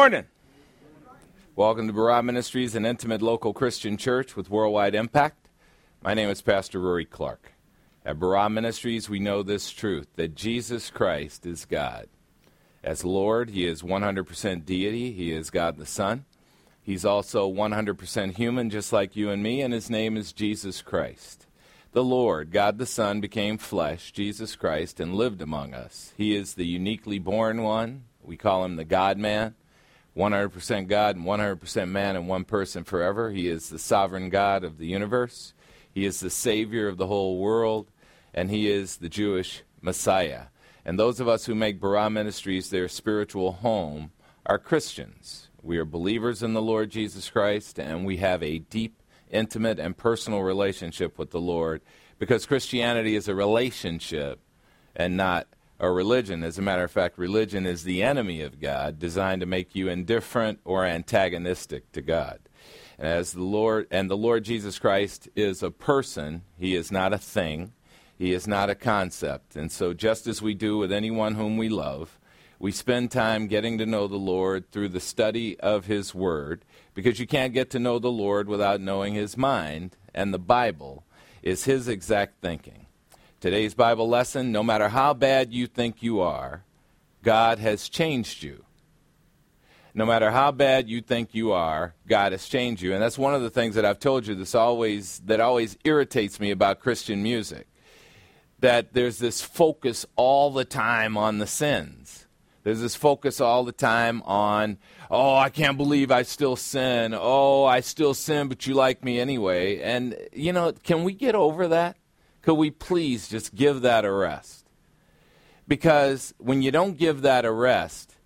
morning. Welcome to Barah Ministries, an intimate local Christian church with worldwide impact. My name is Pastor Rory Clark. At Barah Ministries, we know this truth that Jesus Christ is God. As Lord, He is 100% deity, He is God the Son. He's also 100% human, just like you and me, and His name is Jesus Christ. The Lord, God the Son, became flesh, Jesus Christ, and lived among us. He is the uniquely born one. We call Him the God man. 100% God and 100% man and one person forever. He is the sovereign God of the universe. He is the Savior of the whole world, and He is the Jewish Messiah. And those of us who make Barah Ministries their spiritual home are Christians. We are believers in the Lord Jesus Christ, and we have a deep, intimate, and personal relationship with the Lord because Christianity is a relationship and not a religion. As a matter of fact, religion is the enemy of God, designed to make you indifferent or antagonistic to God. And as the Lord and the Lord Jesus Christ is a person, he is not a thing, he is not a concept. And so just as we do with anyone whom we love, we spend time getting to know the Lord through the study of his word because you can't get to know the Lord without knowing his mind, and the Bible is his exact thinking. Today's Bible lesson no matter how bad you think you are, God has changed you. No matter how bad you think you are, God has changed you. And that's one of the things that I've told you this always that always irritates me about Christian music. That there's this focus all the time on the sins. There's this focus all the time on, oh, I can't believe I still sin. Oh, I still sin, but you like me anyway. And, you know, can we get over that? Could we please just give that a rest? Because when you don't give that a rest,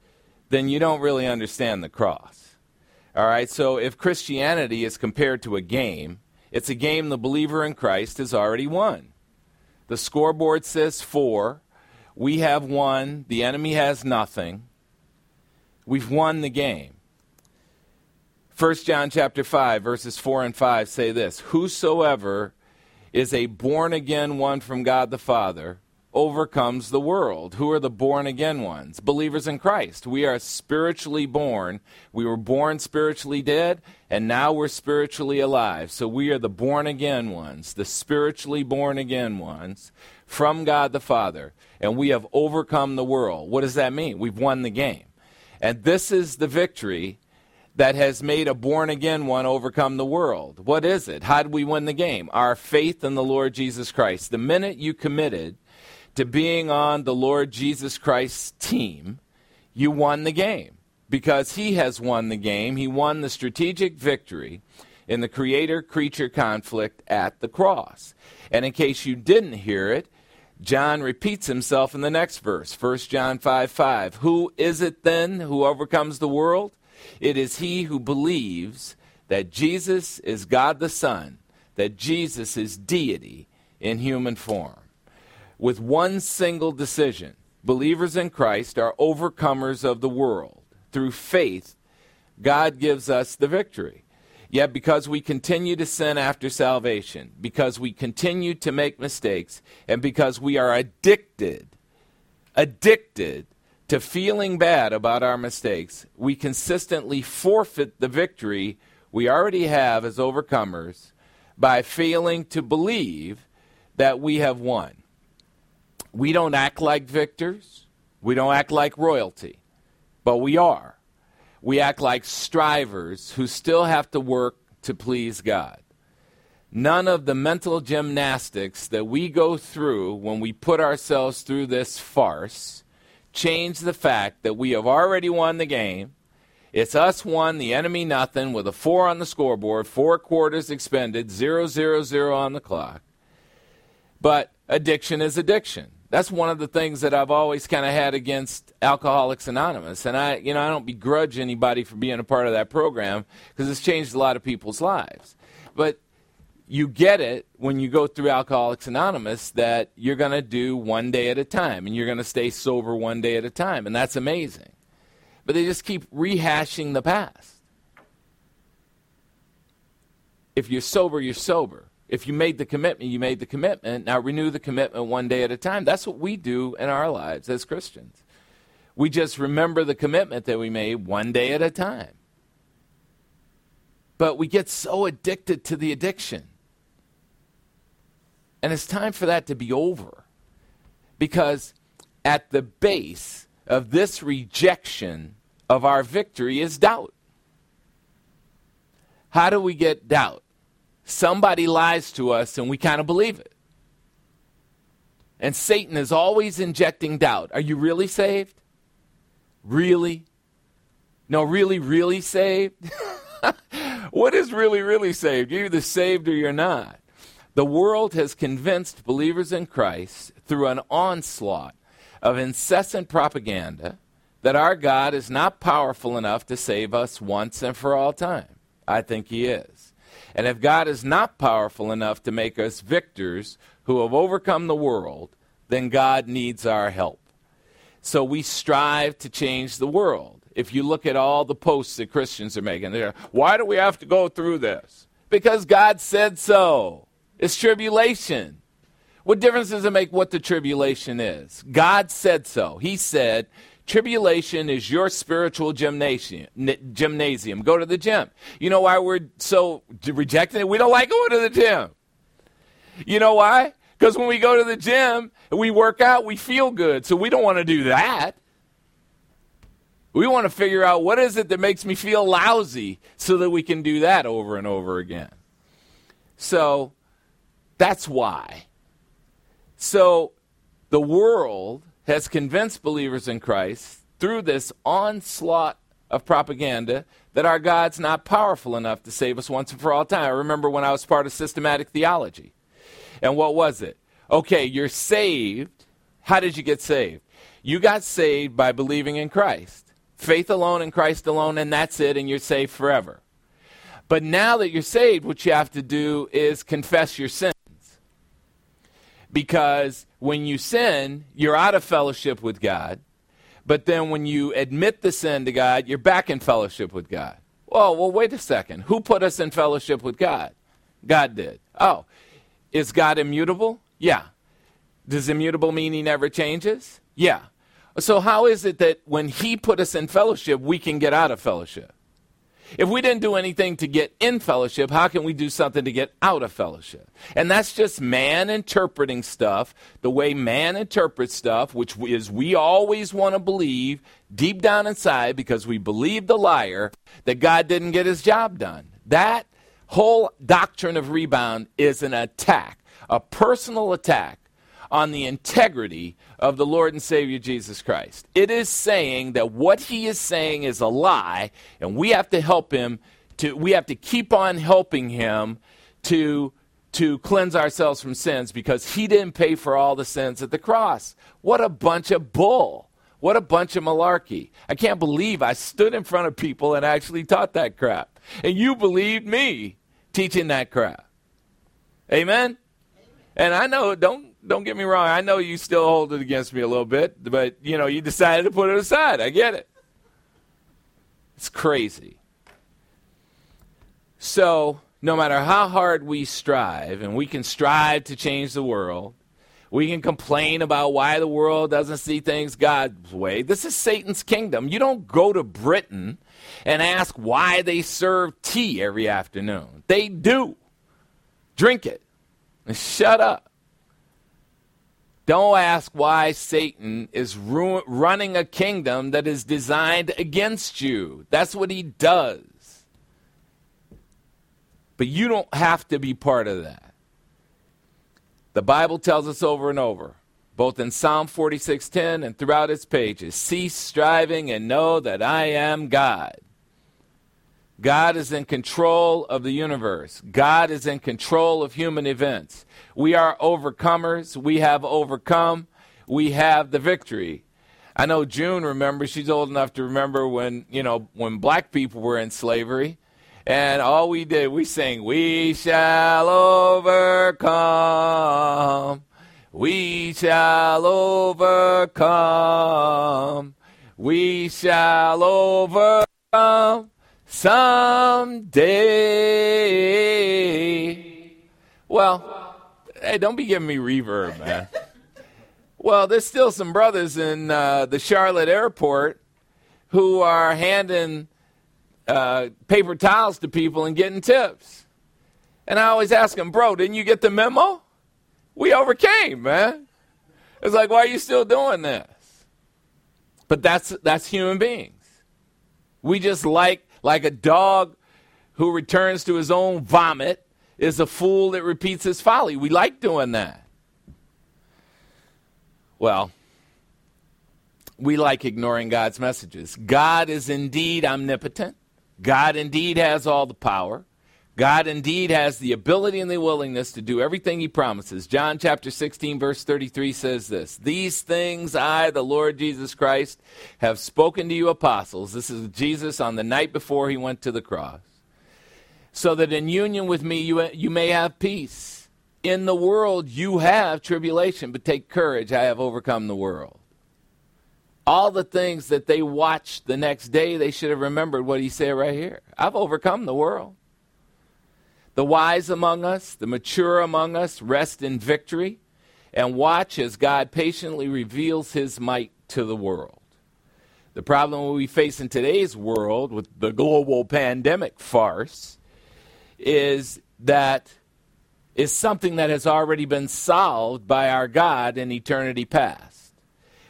then you don't really understand the cross. All right, so if Christianity is compared to a game, it's a game the believer in Christ has already won. The scoreboard says four. We have won. The enemy has nothing. We've won the game. 1 John chapter 5 verses 4 and 5 say this, whosoever is a born again one from God the Father overcomes the world. Who are the born again ones? Believers in Christ. We are spiritually born. We were born spiritually dead, and now we're spiritually alive. So we are the born again ones, the spiritually born again ones from God the Father, and we have overcome the world. What does that mean? We've won the game. And this is the victory that has made a born again one overcome the world. What is it? How did we win the game? Our faith in the Lord Jesus Christ. The minute you committed to being on the Lord Jesus Christ's team, you won the game because he has won the game. He won the strategic victory in the creator creature conflict at the cross. And in case you didn't hear it, John repeats himself in the next verse, 1 John 5 5. Who is it then who overcomes the world? It is he who believes that Jesus is God the Son, that Jesus is deity in human form. With one single decision, believers in Christ are overcomers of the world. Through faith, God gives us the victory. Yet, because we continue to sin after salvation, because we continue to make mistakes, and because we are addicted, addicted to feeling bad about our mistakes, we consistently forfeit the victory we already have as overcomers by failing to believe that we have won. We don't act like victors, we don't act like royalty, but we are. We act like strivers who still have to work to please God. None of the mental gymnastics that we go through when we put ourselves through this farce change the fact that we have already won the game. It's us one, the enemy nothing, with a four on the scoreboard, four quarters expended, zero, zero, zero on the clock. But addiction is addiction. That's one of the things that I've always kind of had against Alcoholics Anonymous. And I, you know, I don't begrudge anybody for being a part of that program because it's changed a lot of people's lives. But you get it when you go through Alcoholics Anonymous that you're going to do one day at a time and you're going to stay sober one day at a time. And that's amazing. But they just keep rehashing the past. If you're sober, you're sober. If you made the commitment, you made the commitment. Now renew the commitment one day at a time. That's what we do in our lives as Christians. We just remember the commitment that we made one day at a time. But we get so addicted to the addiction. And it's time for that to be over. Because at the base of this rejection of our victory is doubt. How do we get doubt? Somebody lies to us and we kind of believe it. And Satan is always injecting doubt. Are you really saved? Really? No, really, really saved? what is really, really saved? You're either saved or you're not. The world has convinced believers in Christ through an onslaught of incessant propaganda that our God is not powerful enough to save us once and for all time. I think He is. And if God is not powerful enough to make us victors who have overcome the world, then God needs our help. So we strive to change the world. If you look at all the posts that Christians are making, they're, why do we have to go through this? Because God said so. It's tribulation. What difference does it make what the tribulation is? God said so. He said, Tribulation is your spiritual gymnasium. Gymnasium. Go to the gym. You know why we're so rejecting it? We don't like going to the gym. You know why? Because when we go to the gym and we work out, we feel good. So we don't want to do that. We want to figure out what is it that makes me feel lousy so that we can do that over and over again. So that's why. So the world has convinced believers in Christ through this onslaught of propaganda that our God's not powerful enough to save us once and for all time. I remember when I was part of systematic theology. And what was it? Okay, you're saved. How did you get saved? You got saved by believing in Christ. Faith alone in Christ alone, and that's it, and you're saved forever. But now that you're saved, what you have to do is confess your sin because when you sin, you're out of fellowship with God. But then when you admit the sin to God, you're back in fellowship with God. Well, well, wait a second. Who put us in fellowship with God? God did. Oh, is God immutable? Yeah. Does immutable mean he never changes? Yeah. So how is it that when he put us in fellowship, we can get out of fellowship? If we didn't do anything to get in fellowship, how can we do something to get out of fellowship? And that's just man interpreting stuff the way man interprets stuff, which is we always want to believe deep down inside because we believe the liar that God didn't get his job done. That whole doctrine of rebound is an attack, a personal attack on the integrity of the Lord and Savior Jesus Christ. It is saying that what he is saying is a lie, and we have to help him to we have to keep on helping him to to cleanse ourselves from sins because he didn't pay for all the sins at the cross. What a bunch of bull. What a bunch of malarkey. I can't believe I stood in front of people and actually taught that crap. And you believed me teaching that crap. Amen? And I know, don't don't get me wrong. I know you still hold it against me a little bit, but you know, you decided to put it aside. I get it. It's crazy. So, no matter how hard we strive, and we can strive to change the world, we can complain about why the world doesn't see things God's way. This is Satan's kingdom. You don't go to Britain and ask why they serve tea every afternoon. They do. Drink it shut up. Don't ask why Satan is ru- running a kingdom that is designed against you. That's what he does. But you don't have to be part of that. The Bible tells us over and over, both in Psalm 46:10 and throughout its pages, cease striving and know that I am God. God is in control of the universe. God is in control of human events. We are overcomers. We have overcome. We have the victory. I know June remembers, she's old enough to remember when, you know, when black people were in slavery. And all we did, we sang, We shall overcome. We shall overcome. We shall overcome someday. Well, hey, don't be giving me reverb, man. Well, there's still some brothers in uh, the Charlotte airport who are handing uh, paper towels to people and getting tips. And I always ask them, bro, didn't you get the memo? We overcame, man. It's like, why are you still doing this? But that's that's human beings. We just like like a dog who returns to his own vomit is a fool that repeats his folly. We like doing that. Well, we like ignoring God's messages. God is indeed omnipotent. God indeed has all the power. God indeed has the ability and the willingness to do everything he promises. John chapter 16, verse 33 says this These things I, the Lord Jesus Christ, have spoken to you apostles. This is Jesus on the night before he went to the cross. So that in union with me you, you may have peace. In the world you have tribulation, but take courage, I have overcome the world. All the things that they watched the next day, they should have remembered what he said right here. I've overcome the world. The wise among us, the mature among us, rest in victory and watch as God patiently reveals his might to the world. The problem we face in today's world with the global pandemic farce is that is something that has already been solved by our God in eternity past.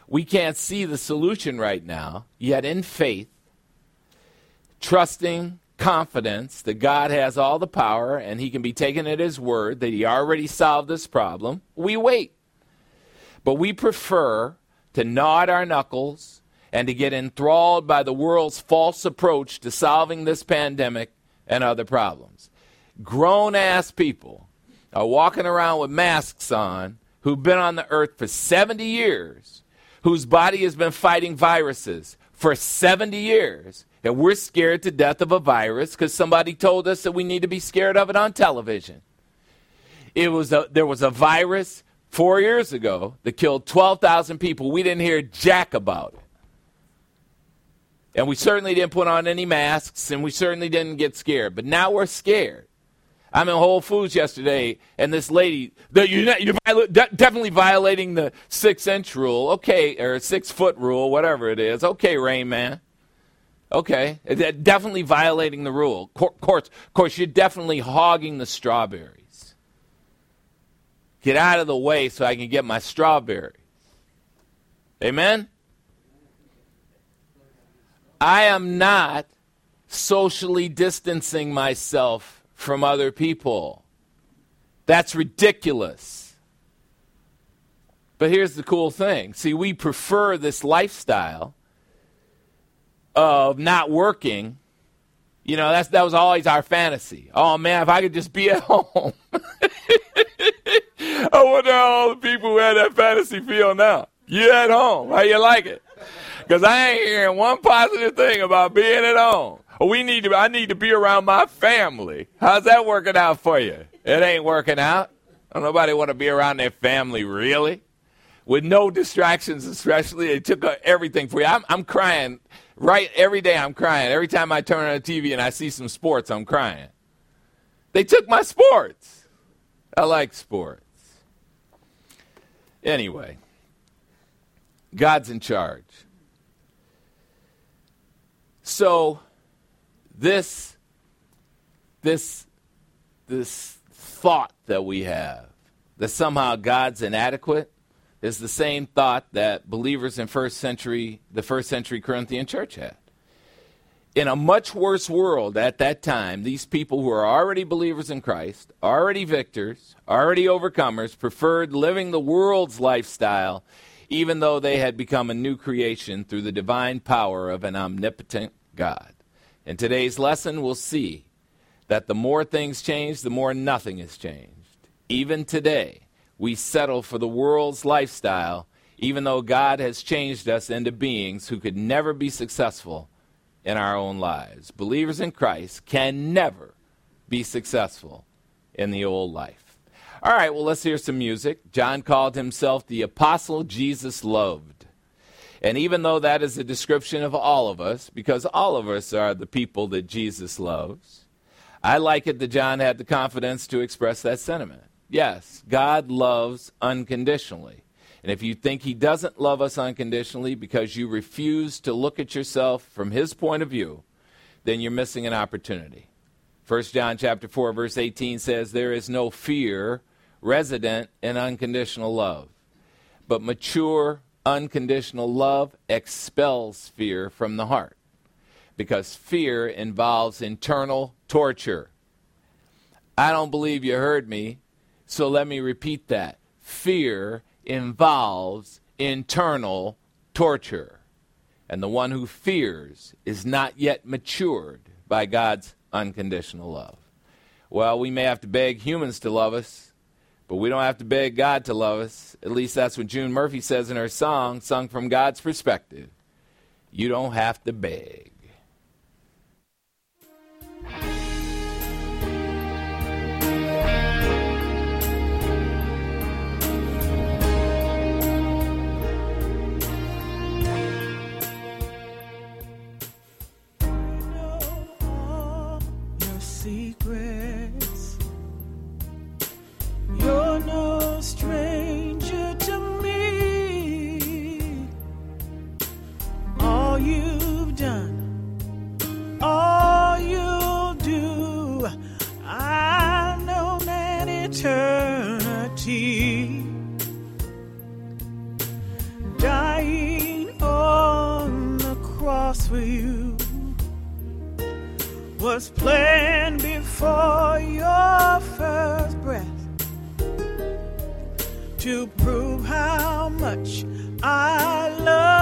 We can't see the solution right now, yet in faith, trusting confidence that God has all the power and he can be taken at his word that he already solved this problem, we wait. But we prefer to nod our knuckles and to get enthralled by the world's false approach to solving this pandemic and other problems. Grown ass people are walking around with masks on who've been on the earth for 70 years, whose body has been fighting viruses for 70 years and we're scared to death of a virus because somebody told us that we need to be scared of it on television. It was a, there was a virus four years ago that killed 12,000 people. We didn't hear jack about it. And we certainly didn't put on any masks, and we certainly didn't get scared. But now we're scared. I'm in Whole Foods yesterday, and this lady, you're, you're definitely violating the six inch rule, okay, or six foot rule, whatever it is. Okay, Rain Man. Okay, definitely violating the rule. Of course, of course, you're definitely hogging the strawberries. Get out of the way so I can get my strawberries. Amen? I am not socially distancing myself from other people. That's ridiculous. But here's the cool thing see, we prefer this lifestyle of not working, you know, that's that was always our fantasy. Oh man, if I could just be at home. I wonder how all the people who had that fantasy feel now. You at home. How you like it? Because I ain't hearing one positive thing about being at home. We need to I need to be around my family. How's that working out for you? It ain't working out. Don't nobody want to be around their family, really. With no distractions, especially. They took everything for you. I'm, I'm crying Right every day I'm crying. Every time I turn on the TV and I see some sports, I'm crying. They took my sports. I like sports. Anyway, God's in charge. So this this this thought that we have that somehow God's inadequate is the same thought that believers in first century, the first century Corinthian church had. In a much worse world at that time, these people who are already believers in Christ, already victors, already overcomers, preferred living the world's lifestyle, even though they had become a new creation through the divine power of an omnipotent God. In today's lesson, we'll see that the more things change, the more nothing has changed. Even today, we settle for the world's lifestyle, even though God has changed us into beings who could never be successful in our own lives. Believers in Christ can never be successful in the old life. All right, well, let's hear some music. John called himself the apostle Jesus loved. And even though that is a description of all of us, because all of us are the people that Jesus loves, I like it that John had the confidence to express that sentiment. Yes, God loves unconditionally. And if you think He doesn't love us unconditionally because you refuse to look at yourself from His point of view, then you're missing an opportunity. 1 John chapter 4 verse 18 says there is no fear resident in unconditional love. But mature unconditional love expels fear from the heart because fear involves internal torture. I don't believe you heard me, so let me repeat that. Fear involves internal torture. And the one who fears is not yet matured by God's unconditional love. Well, we may have to beg humans to love us, but we don't have to beg God to love us. At least that's what June Murphy says in her song, sung from God's perspective. You don't have to beg. secret. Was planned before your first breath. To prove how much I love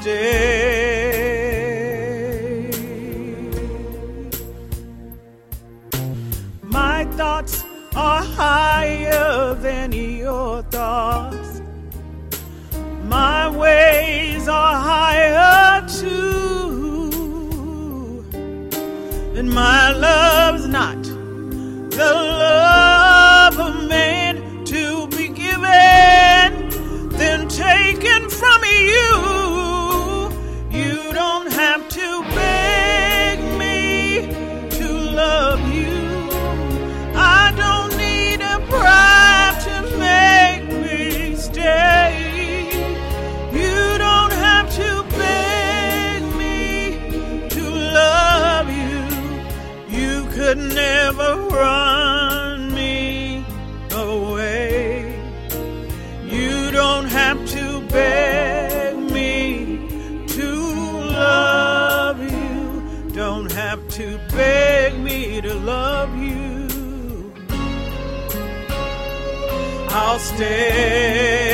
stay. To beg me to love you. I'll stay.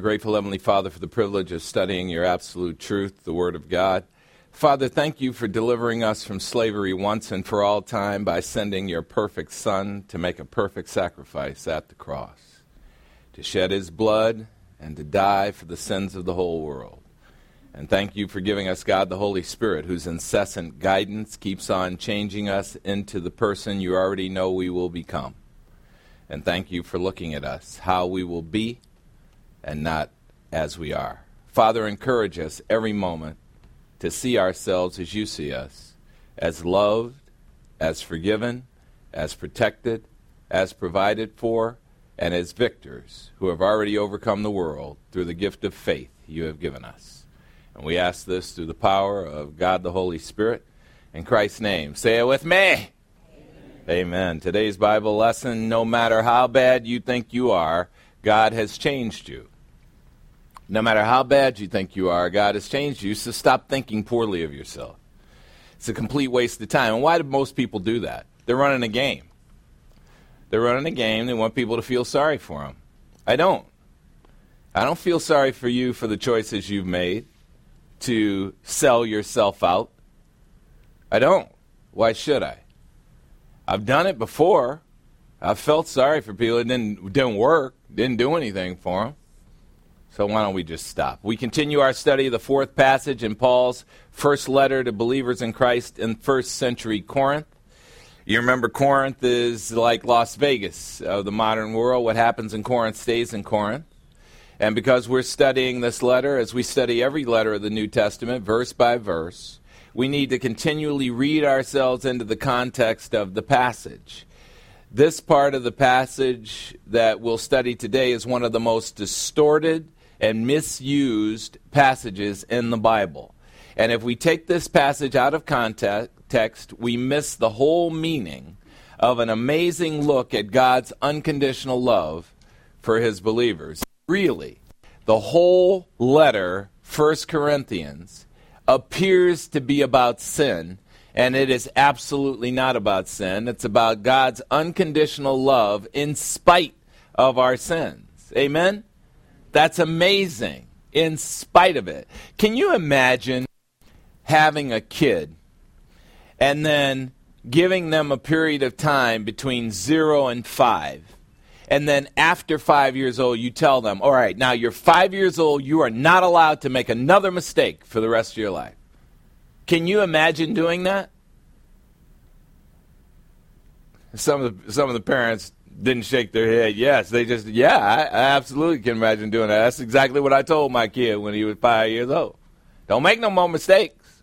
Grateful, Heavenly Father, for the privilege of studying your absolute truth, the Word of God. Father, thank you for delivering us from slavery once and for all time by sending your perfect Son to make a perfect sacrifice at the cross, to shed his blood and to die for the sins of the whole world. And thank you for giving us, God, the Holy Spirit, whose incessant guidance keeps on changing us into the person you already know we will become. And thank you for looking at us, how we will be and not as we are. Father, encourage us every moment to see ourselves as you see us, as loved, as forgiven, as protected, as provided for, and as victors who have already overcome the world through the gift of faith you have given us. And we ask this through the power of God the Holy Spirit. In Christ's name, say it with me. Amen. Today's Bible lesson no matter how bad you think you are, God has changed you. No matter how bad you think you are, God has changed you, so stop thinking poorly of yourself. It's a complete waste of time. And why do most people do that? They're running a game. They're running a game. They want people to feel sorry for them. I don't. I don't feel sorry for you for the choices you've made to sell yourself out. I don't. Why should I? I've done it before. I've felt sorry for people. It didn't didn't work. Didn't do anything for them. So why don't we just stop? We continue our study of the fourth passage in Paul's first letter to believers in Christ in first century Corinth. You remember Corinth is like Las Vegas of the modern world. What happens in Corinth stays in Corinth. And because we're studying this letter, as we study every letter of the New Testament, verse by verse, we need to continually read ourselves into the context of the passage. This part of the passage that we'll study today is one of the most distorted and misused passages in the Bible. And if we take this passage out of context, we miss the whole meaning of an amazing look at God's unconditional love for his believers. Really, the whole letter, 1 Corinthians, appears to be about sin, and it is absolutely not about sin. It's about God's unconditional love in spite of our sins. Amen? That's amazing, in spite of it. Can you imagine having a kid and then giving them a period of time between zero and five? And then after five years old, you tell them, all right, now you're five years old, you are not allowed to make another mistake for the rest of your life. Can you imagine doing that? Some of the, some of the parents didn't shake their head. Yes, they just, yeah, I, I absolutely can imagine doing that. That's exactly what I told my kid when he was five years old. Don't make no more mistakes.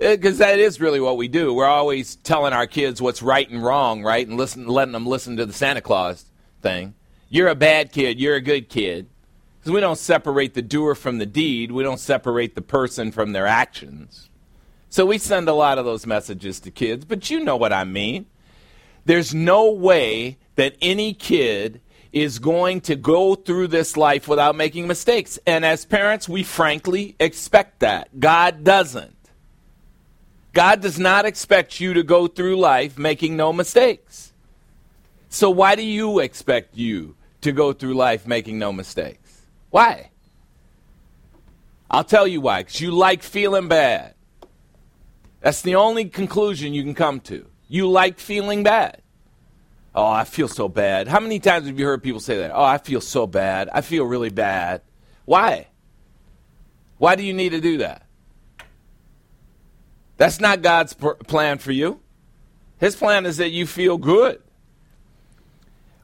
Uh, because that is really what we do. We're always telling our kids what's right and wrong, right? And listen, letting them listen to the Santa Claus thing. You're a bad kid. You're a good kid. Because we don't separate the doer from the deed. We don't separate the person from their actions. So we send a lot of those messages to kids, but you know what I mean. There's no way that any kid is going to go through this life without making mistakes. And as parents, we frankly expect that. God doesn't. God does not expect you to go through life making no mistakes. So why do you expect you to go through life making no mistakes? Why? I'll tell you why. Because you like feeling bad. That's the only conclusion you can come to. You like feeling bad. Oh, I feel so bad. How many times have you heard people say that? Oh, I feel so bad. I feel really bad. Why? Why do you need to do that? That's not God's pr- plan for you. His plan is that you feel good.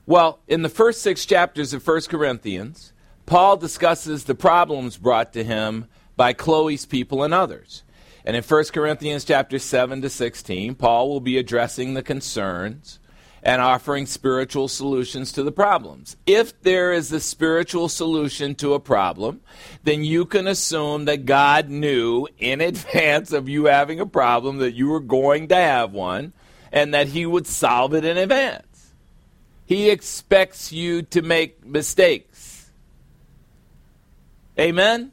Well, in the first six chapters of 1 Corinthians, Paul discusses the problems brought to him by Chloe's people and others. And in 1 Corinthians chapter 7 to 16, Paul will be addressing the concerns and offering spiritual solutions to the problems. If there is a spiritual solution to a problem, then you can assume that God knew in advance of you having a problem that you were going to have one and that He would solve it in advance. He expects you to make mistakes. Amen?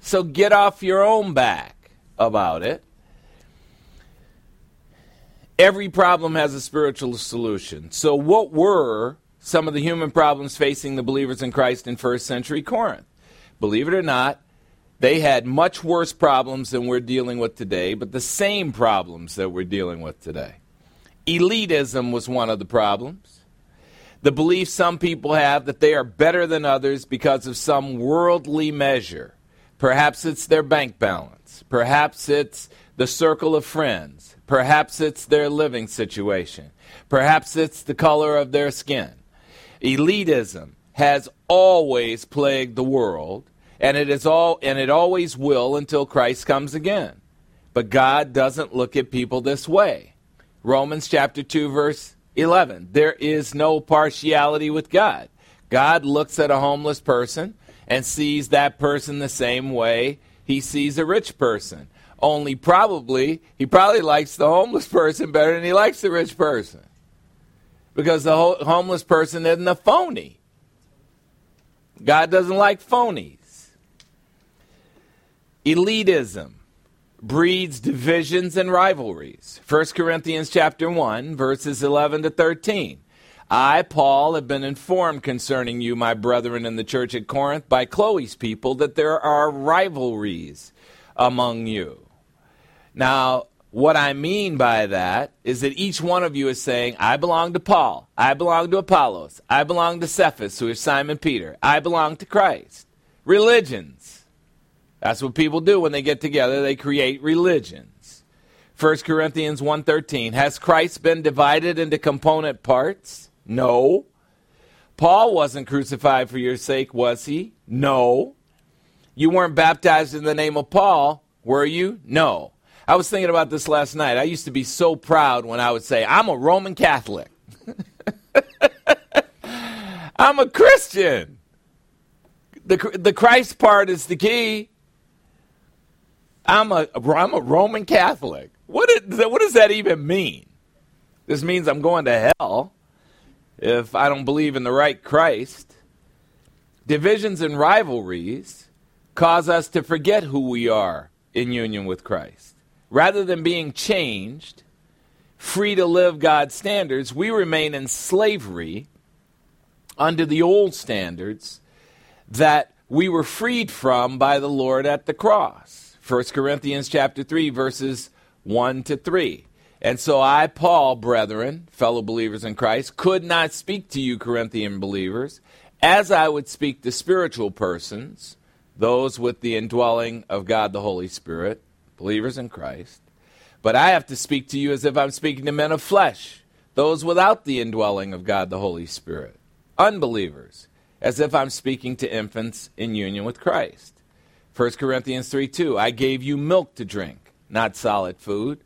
So get off your own back about it Every problem has a spiritual solution. So, what were some of the human problems facing the believers in Christ in first century Corinth? Believe it or not, they had much worse problems than we're dealing with today, but the same problems that we're dealing with today. Elitism was one of the problems. The belief some people have that they are better than others because of some worldly measure. Perhaps it's their bank balance. Perhaps it's the circle of friends. Perhaps it's their living situation. Perhaps it's the color of their skin. Elitism has always plagued the world, and it is all and it always will until Christ comes again. But God doesn't look at people this way. Romans chapter 2 verse 11. There is no partiality with God. God looks at a homeless person and sees that person the same way he sees a rich person. Only probably, he probably likes the homeless person better than he likes the rich person. Because the ho- homeless person isn't a phony. God doesn't like phonies. Elitism breeds divisions and rivalries. 1 Corinthians chapter 1 verses 11 to 13. I, Paul, have been informed concerning you, my brethren in the church at Corinth, by Chloe's people, that there are rivalries among you. Now, what I mean by that is that each one of you is saying, I belong to Paul, I belong to Apollos, I belong to Cephas, who is Simon Peter, I belong to Christ. Religions. That's what people do when they get together, they create religions. 1 Corinthians 1:13 Has Christ been divided into component parts? No. Paul wasn't crucified for your sake, was he? No. You weren't baptized in the name of Paul, were you? No. I was thinking about this last night. I used to be so proud when I would say, I'm a Roman Catholic. I'm a Christian. The, the Christ part is the key. I'm a, I'm a Roman Catholic. What, is, what does that even mean? This means I'm going to hell if I don't believe in the right Christ. Divisions and rivalries cause us to forget who we are in union with Christ rather than being changed, free to live God's standards, we remain in slavery under the old standards that we were freed from by the Lord at the cross. 1 Corinthians chapter 3 verses 1 to 3. And so I, Paul, brethren, fellow believers in Christ, could not speak to you, Corinthian believers, as I would speak to spiritual persons, those with the indwelling of God the Holy Spirit believers in Christ. But I have to speak to you as if I'm speaking to men of flesh, those without the indwelling of God the Holy Spirit, unbelievers, as if I'm speaking to infants in union with Christ. 1 Corinthians 3 2, I gave you milk to drink, not solid food,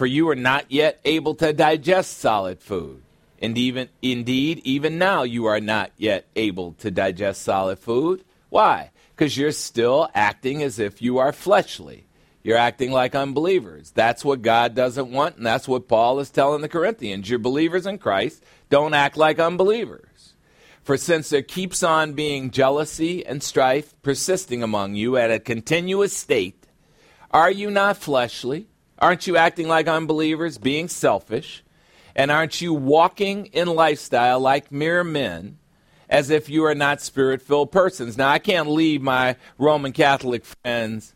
for you are not yet able to digest solid food. And even indeed, even now you are not yet able to digest solid food. Why? Because you're still acting as if you are fleshly. You're acting like unbelievers. That's what God doesn't want, and that's what Paul is telling the Corinthians. You're believers in Christ. Don't act like unbelievers. For since there keeps on being jealousy and strife persisting among you at a continuous state, are you not fleshly? Aren't you acting like unbelievers, being selfish? And aren't you walking in lifestyle like mere men, as if you are not spirit filled persons? Now, I can't leave my Roman Catholic friends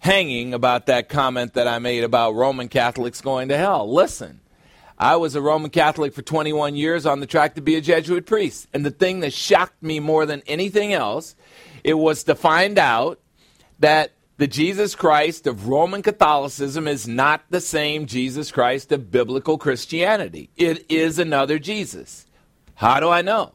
hanging about that comment that I made about Roman Catholics going to hell. Listen, I was a Roman Catholic for 21 years on the track to be a Jesuit priest. And the thing that shocked me more than anything else, it was to find out that the Jesus Christ of Roman Catholicism is not the same Jesus Christ of biblical Christianity. It is another Jesus. How do I know?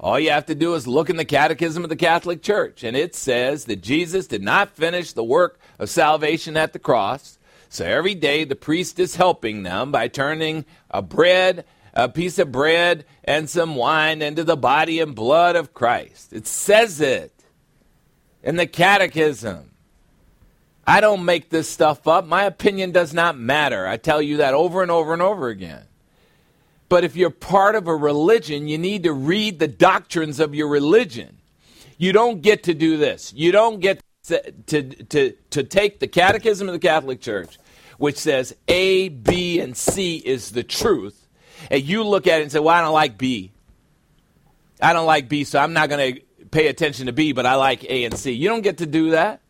All you have to do is look in the Catechism of the Catholic Church, and it says that Jesus did not finish the work of salvation at the cross. So every day the priest is helping them by turning a bread a piece of bread and some wine into the body and blood of Christ. It says it in the catechism. I don't make this stuff up. My opinion does not matter. I tell you that over and over and over again. But if you're part of a religion, you need to read the doctrines of your religion. You don't get to do this. You don't get to, to, to, take the Catechism of the Catholic Church, which says A, B, and C is the truth, and you look at it and say, Well, I don't like B. I don't like B, so I'm not going to pay attention to B, but I like A and C. You don't get to do that.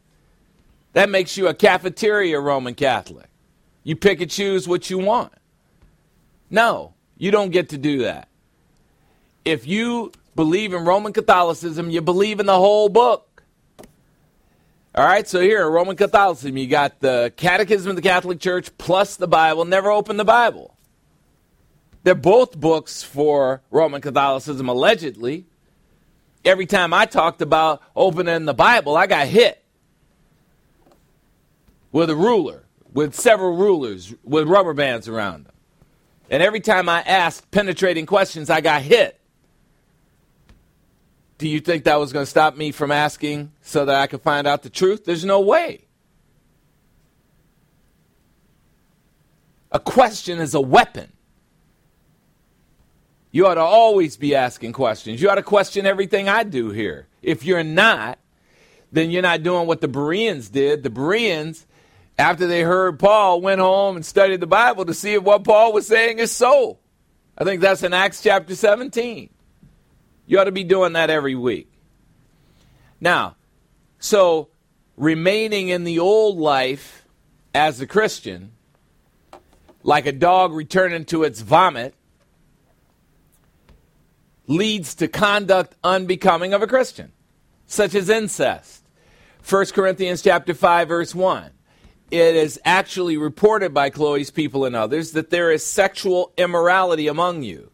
That makes you a cafeteria Roman Catholic. You pick and choose what you want. No, you don't get to do that. If you believe in Roman Catholicism, you believe in the whole book. All right, so here, Roman Catholicism, you got the Catechism of the Catholic Church plus the Bible. Never open the Bible. They're both books for Roman Catholicism, allegedly. Every time I talked about opening the Bible, I got hit with a ruler, with several rulers, with rubber bands around them. And every time I asked penetrating questions, I got hit. Do you think that was going to stop me from asking so that I could find out the truth? There's no way. A question is a weapon. You ought to always be asking questions. You ought to question everything I do here. If you're not, then you're not doing what the Bereans did. The Bereans after they heard Paul, went home and studied the Bible to see if what Paul was saying is so. I think that's in Acts chapter 17. You ought to be doing that every week. Now, so remaining in the old life as a Christian, like a dog returning to its vomit, leads to conduct unbecoming of a Christian, such as incest. 1 Corinthians chapter 5 verse 1 it is actually reported by Chloe's people and others that there is sexual immorality among you.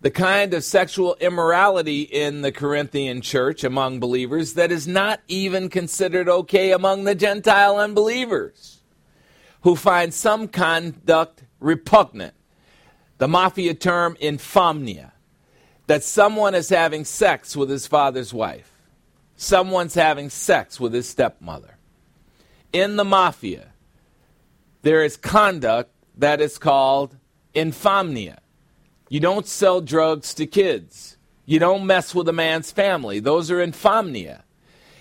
The kind of sexual immorality in the Corinthian church among believers that is not even considered okay among the Gentile unbelievers who find some conduct repugnant. The mafia term infamia that someone is having sex with his father's wife, someone's having sex with his stepmother in the mafia, there is conduct that is called infamia. You don't sell drugs to kids. You don't mess with a man's family. Those are infamia.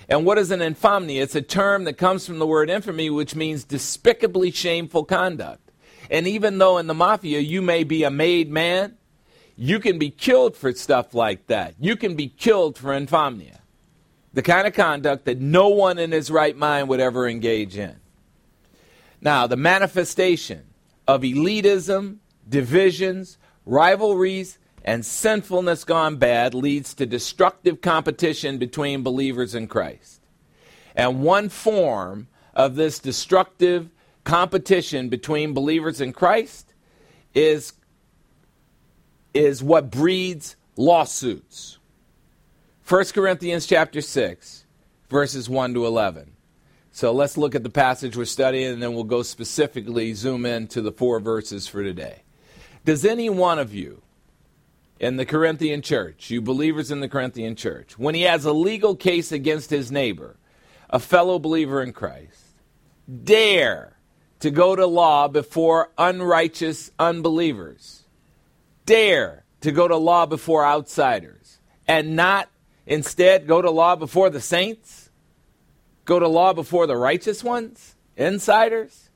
And what is an infamia? It's a term that comes from the word infamy, which means despicably shameful conduct. And even though in the mafia you may be a made man, you can be killed for stuff like that. You can be killed for infamia the kind of conduct that no one in his right mind would ever engage in. Now, the manifestation of elitism, divisions, rivalries, and sinfulness gone bad leads to destructive competition between believers in Christ. And one form of this destructive competition between believers in Christ is, is what breeds lawsuits. 1 Corinthians chapter 6, verses 1 to 11. So let's look at the passage we're studying, and then we'll go specifically zoom in to the four verses for today. Does any one of you in the Corinthian church, you believers in the Corinthian church, when he has a legal case against his neighbor, a fellow believer in Christ, dare to go to law before unrighteous unbelievers? Dare to go to law before outsiders and not Instead, go to law before the saints? Go to law before the righteous ones? Insiders?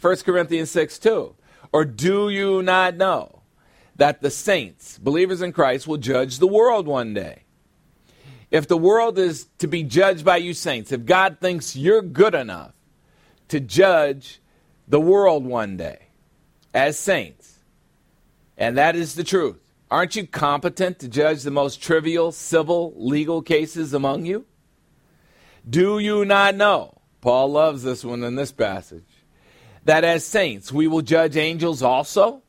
1 Corinthians 6 2. Or do you not know that the saints, believers in Christ, will judge the world one day? If the world is to be judged by you saints, if God thinks you're good enough to judge the world one day as saints, and that is the truth, Aren't you competent to judge the most trivial civil legal cases among you? Do you not know? Paul loves this one in this passage. That as saints, we will judge angels also?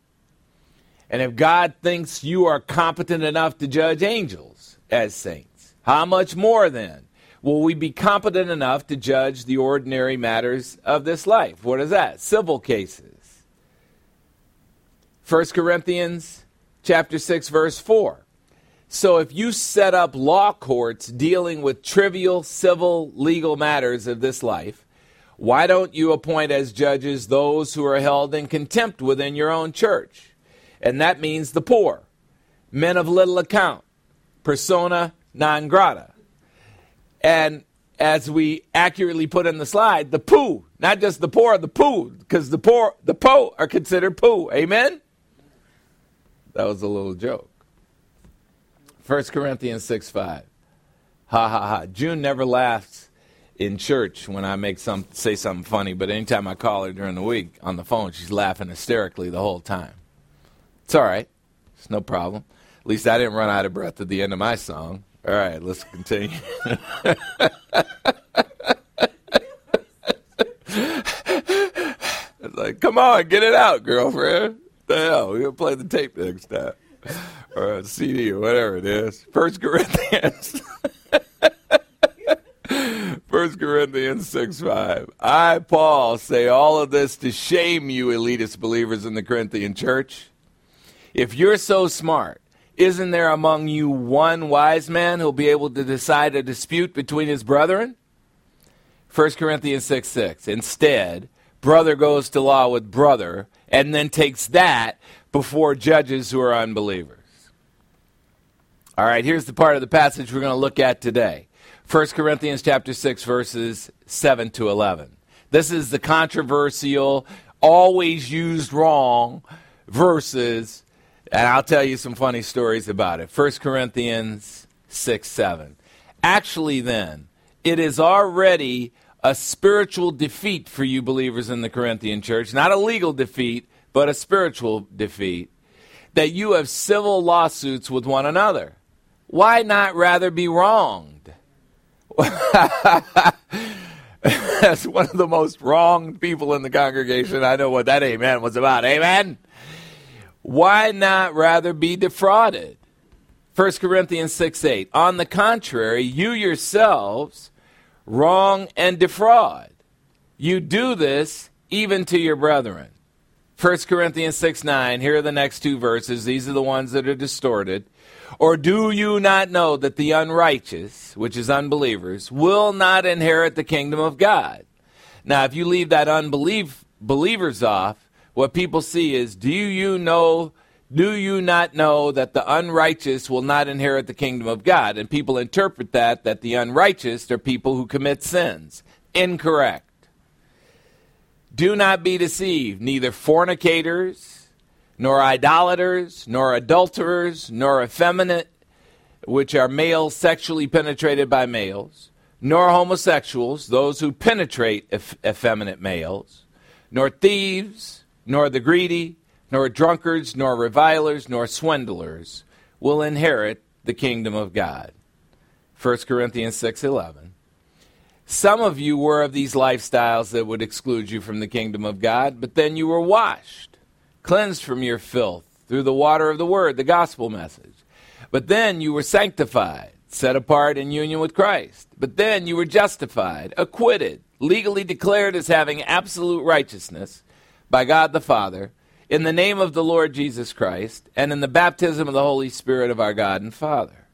And if God thinks you are competent enough to judge angels as saints, how much more then will we be competent enough to judge the ordinary matters of this life? What is that? Civil cases. 1 Corinthians chapter 6 verse 4. So if you set up law courts dealing with trivial civil legal matters of this life, why don't you appoint as judges those who are held in contempt within your own church? And that means the poor, men of little account, persona non grata. And as we accurately put in the slide, the poo, not just the poor, the poo, because the poor, the po are considered poo. Amen? That was a little joke. 1 Corinthians 6 5. Ha ha ha. June never laughs in church when I make some say something funny, but anytime I call her during the week on the phone, she's laughing hysterically the whole time. It's all right. It's no problem. At least I didn't run out of breath at the end of my song. All right, let's continue. like, come on, get it out, girlfriend. The hell, we're gonna play the tape next time, or a CD or whatever it is. First Corinthians. First Corinthians 6 5. I, Paul, say all of this to shame you, elitist believers in the Corinthian church. If you're so smart, isn't there among you one wise man who'll be able to decide a dispute between his brethren? 1 Corinthians 6 6. Instead, brother goes to law with brother and then takes that before judges who are unbelievers. All right, here's the part of the passage we're going to look at today. 1 Corinthians chapter 6 verses 7 to 11. This is the controversial, always used wrong verses and I'll tell you some funny stories about it. 1 Corinthians 6 7. Actually, then, it is already a spiritual defeat for you believers in the Corinthian church. Not a legal defeat, but a spiritual defeat. That you have civil lawsuits with one another. Why not rather be wronged? That's one of the most wronged people in the congregation. I know what that amen was about. Amen? Why not rather be defrauded? 1 Corinthians 6 8. On the contrary, you yourselves wrong and defraud. You do this even to your brethren. 1 Corinthians 6 9. Here are the next two verses. These are the ones that are distorted. Or do you not know that the unrighteous, which is unbelievers, will not inherit the kingdom of God? Now, if you leave that unbelief believers off, what people see is do you know do you not know that the unrighteous will not inherit the kingdom of God? And people interpret that that the unrighteous are people who commit sins. Incorrect. Do not be deceived, neither fornicators, nor idolaters, nor adulterers, nor effeminate, which are males sexually penetrated by males, nor homosexuals, those who penetrate eff- effeminate males, nor thieves nor the greedy, nor drunkards, nor revilers, nor swindlers will inherit the kingdom of God. 1 Corinthians 6:11. Some of you were of these lifestyles that would exclude you from the kingdom of God, but then you were washed, cleansed from your filth through the water of the word, the gospel message. But then you were sanctified, set apart in union with Christ. But then you were justified, acquitted, legally declared as having absolute righteousness by God the Father, in the name of the Lord Jesus Christ, and in the baptism of the Holy Spirit of our God and Father.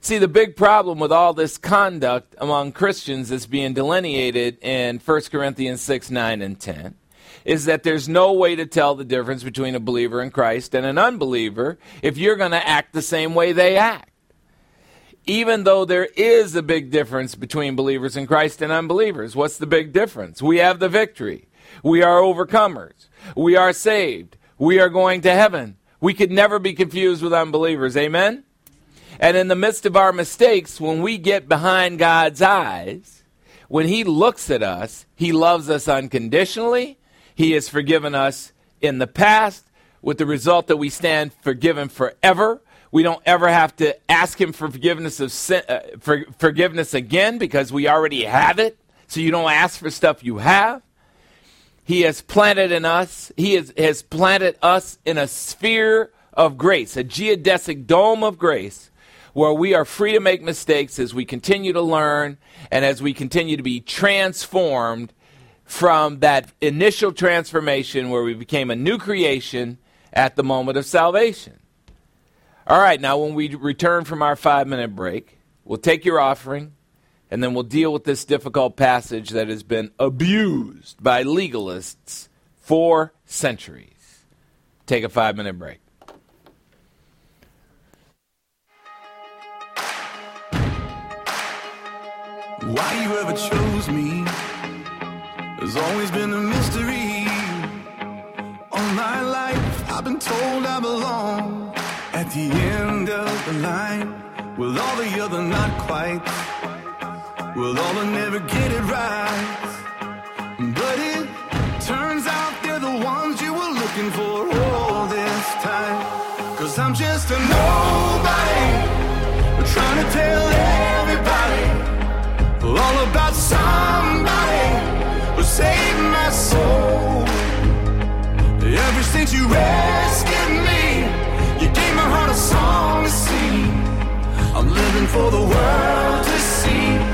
See, the big problem with all this conduct among Christians that's being delineated in 1 Corinthians 6, 9, and 10 is that there's no way to tell the difference between a believer in Christ and an unbeliever if you're going to act the same way they act. Even though there is a big difference between believers in Christ and unbelievers, what's the big difference? We have the victory. We are overcomers. We are saved. We are going to heaven. We could never be confused with unbelievers. Amen? And in the midst of our mistakes, when we get behind God's eyes, when He looks at us, He loves us unconditionally. He has forgiven us in the past, with the result that we stand forgiven forever. We don't ever have to ask Him for forgiveness of sin, uh, for, forgiveness again because we already have it. So you don't ask for stuff you have. He has planted in us, He has, has planted us in a sphere of grace, a geodesic dome of grace, where we are free to make mistakes as we continue to learn and as we continue to be transformed from that initial transformation where we became a new creation at the moment of salvation. All right, now when we return from our five minute break, we'll take your offering and then we'll deal with this difficult passage that has been abused by legalists for centuries. Take a five minute break. Why you ever chose me has always been a mystery. All my life, I've been told I belong at the end of the line with all the other not quite. With all the never get it right. But it turns out they're the ones you were looking for all this time. Cause I'm just a nobody. Trying to tell everybody all about somebody who saved my soul. Ever since you rescued me, you gave my heart a song to sing. I'm living for the world to see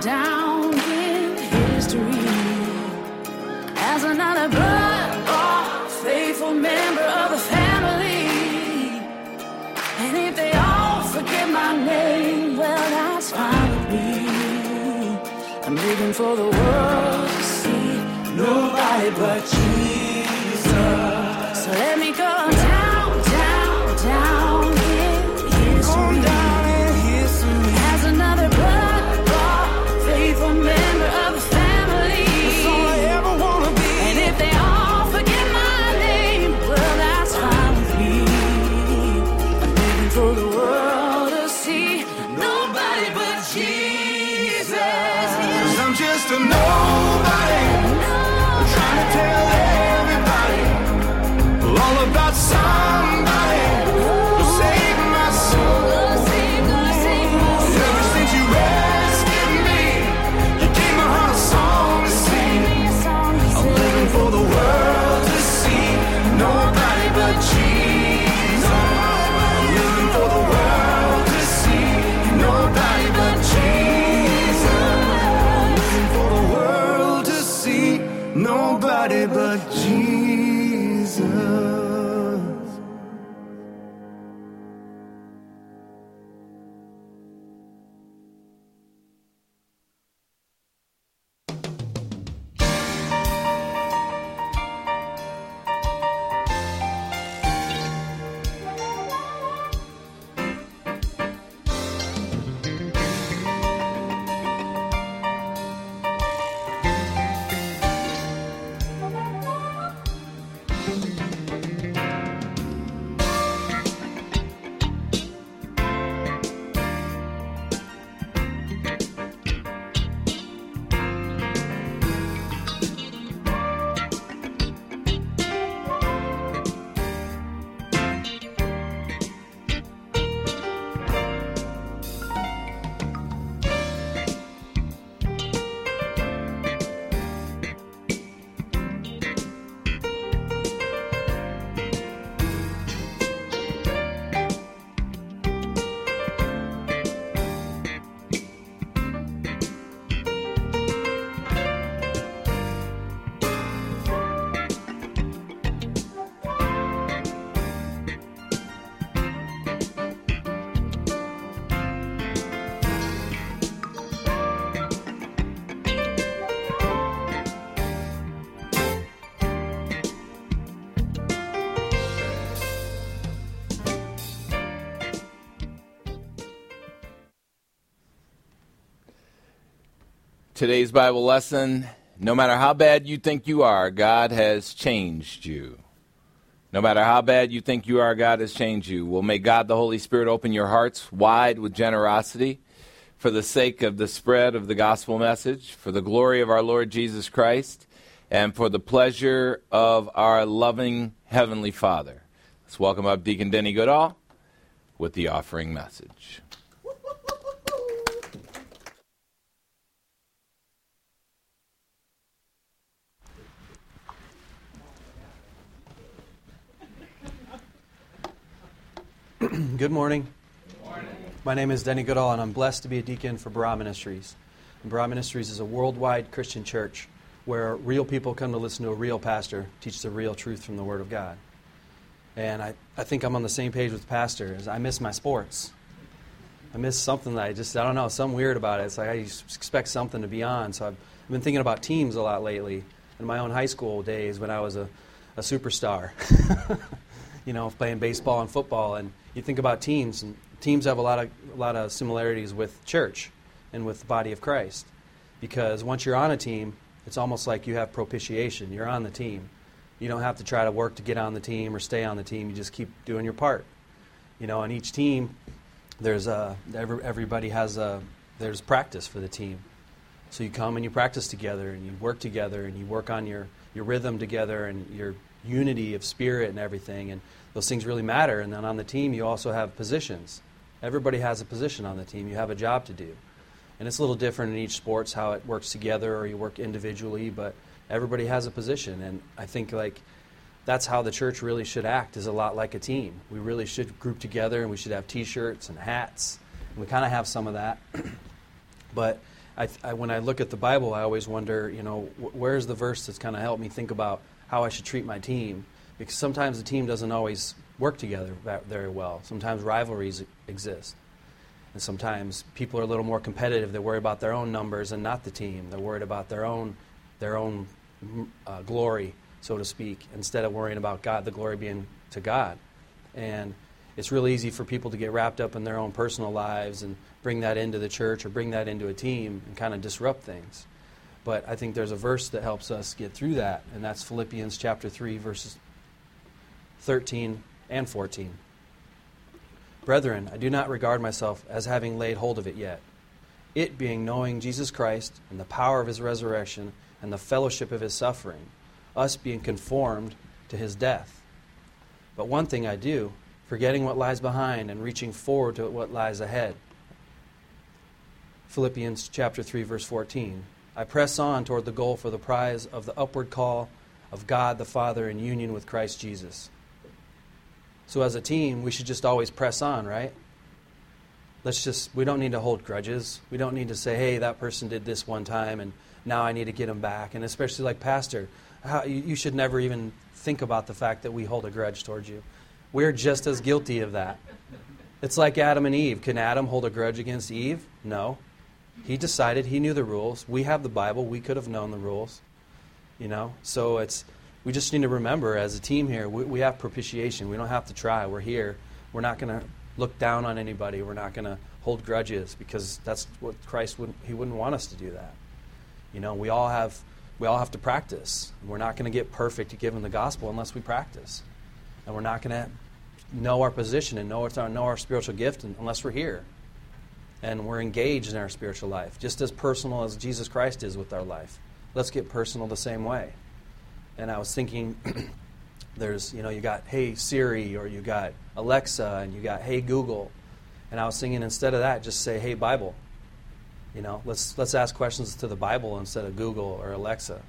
down, in history as another blood-bought, faithful member of the family. And if they all forget my name, well, that's fine with me. I'm living for the world to see nobody but Jesus. Today's Bible lesson no matter how bad you think you are, God has changed you. No matter how bad you think you are, God has changed you. Well, may God the Holy Spirit open your hearts wide with generosity for the sake of the spread of the gospel message, for the glory of our Lord Jesus Christ, and for the pleasure of our loving Heavenly Father. Let's welcome up Deacon Denny Goodall with the offering message. Good morning. My name is Denny Goodall, and I'm blessed to be a deacon for Barah Ministries. And Barah Ministries is a worldwide Christian church where real people come to listen to a real pastor teach the real truth from the Word of God. And I, I think I'm on the same page with pastors. I miss my sports. I miss something that I just, I don't know, something weird about it. It's like I expect something to be on. So I've, I've been thinking about teams a lot lately. In my own high school days when I was a, a superstar, you know, playing baseball and football. And you think about teams, and teams have a lot of a lot of similarities with church and with the body of Christ, because once you're on a team, it's almost like you have propitiation. You're on the team. You don't have to try to work to get on the team or stay on the team. You just keep doing your part. You know, on each team, there's a every, everybody has a there's practice for the team. So you come and you practice together and you work together and you work on your, your rhythm together and your unity of spirit and everything. And those things really matter. And then on the team, you also have positions. Everybody has a position on the team. You have a job to do. And it's a little different in each sports how it works together or you work individually, but everybody has a position. And I think like that's how the church really should act is a lot like a team. We really should group together and we should have t-shirts and hats. And we kind of have some of that. but I, I, when I look at the Bible, I always wonder, you know, wh- where's the verse that's kind of helped me think about how I should treat my team? Because sometimes the team doesn't always work together very well. Sometimes rivalries exist. And sometimes people are a little more competitive. They worry about their own numbers and not the team. They're worried about their own, their own uh, glory, so to speak, instead of worrying about God, the glory being to God. And it's really easy for people to get wrapped up in their own personal lives and bring that into the church or bring that into a team and kind of disrupt things. But I think there's a verse that helps us get through that, and that's Philippians chapter 3, verses 13, and 14. Brethren, I do not regard myself as having laid hold of it yet. It being knowing Jesus Christ and the power of his resurrection and the fellowship of his suffering, us being conformed to his death. But one thing I do, forgetting what lies behind and reaching forward to what lies ahead. Philippians chapter 3 verse 14. I press on toward the goal for the prize of the upward call of God the Father in union with Christ Jesus. So as a team, we should just always press on, right? Let's just, we don't need to hold grudges. We don't need to say, hey, that person did this one time and now I need to get them back. And especially like Pastor, how, you, you should never even think about the fact that we hold a grudge towards you. We're just as guilty of that. It's like Adam and Eve. Can Adam hold a grudge against Eve? No. He decided he knew the rules. We have the Bible. We could have known the rules. You know? So it's we just need to remember as a team here, we, we have propitiation. We don't have to try. We're here. We're not going to look down on anybody. We're not going to hold grudges because that's what Christ wouldn't, he wouldn't want us to do that. You know, we all have we all have to practice. We're not going to get perfect at giving the gospel unless we practice. And we're not going to know our position and know our, know our spiritual gift unless we're here. And we're engaged in our spiritual life, just as personal as Jesus Christ is with our life. Let's get personal the same way and I was thinking, there's you know you got Hey Siri or you got Alexa and you got Hey Google, and I was thinking instead of that just say Hey Bible. You know, let's let's ask questions to the Bible instead of Google or Alexa,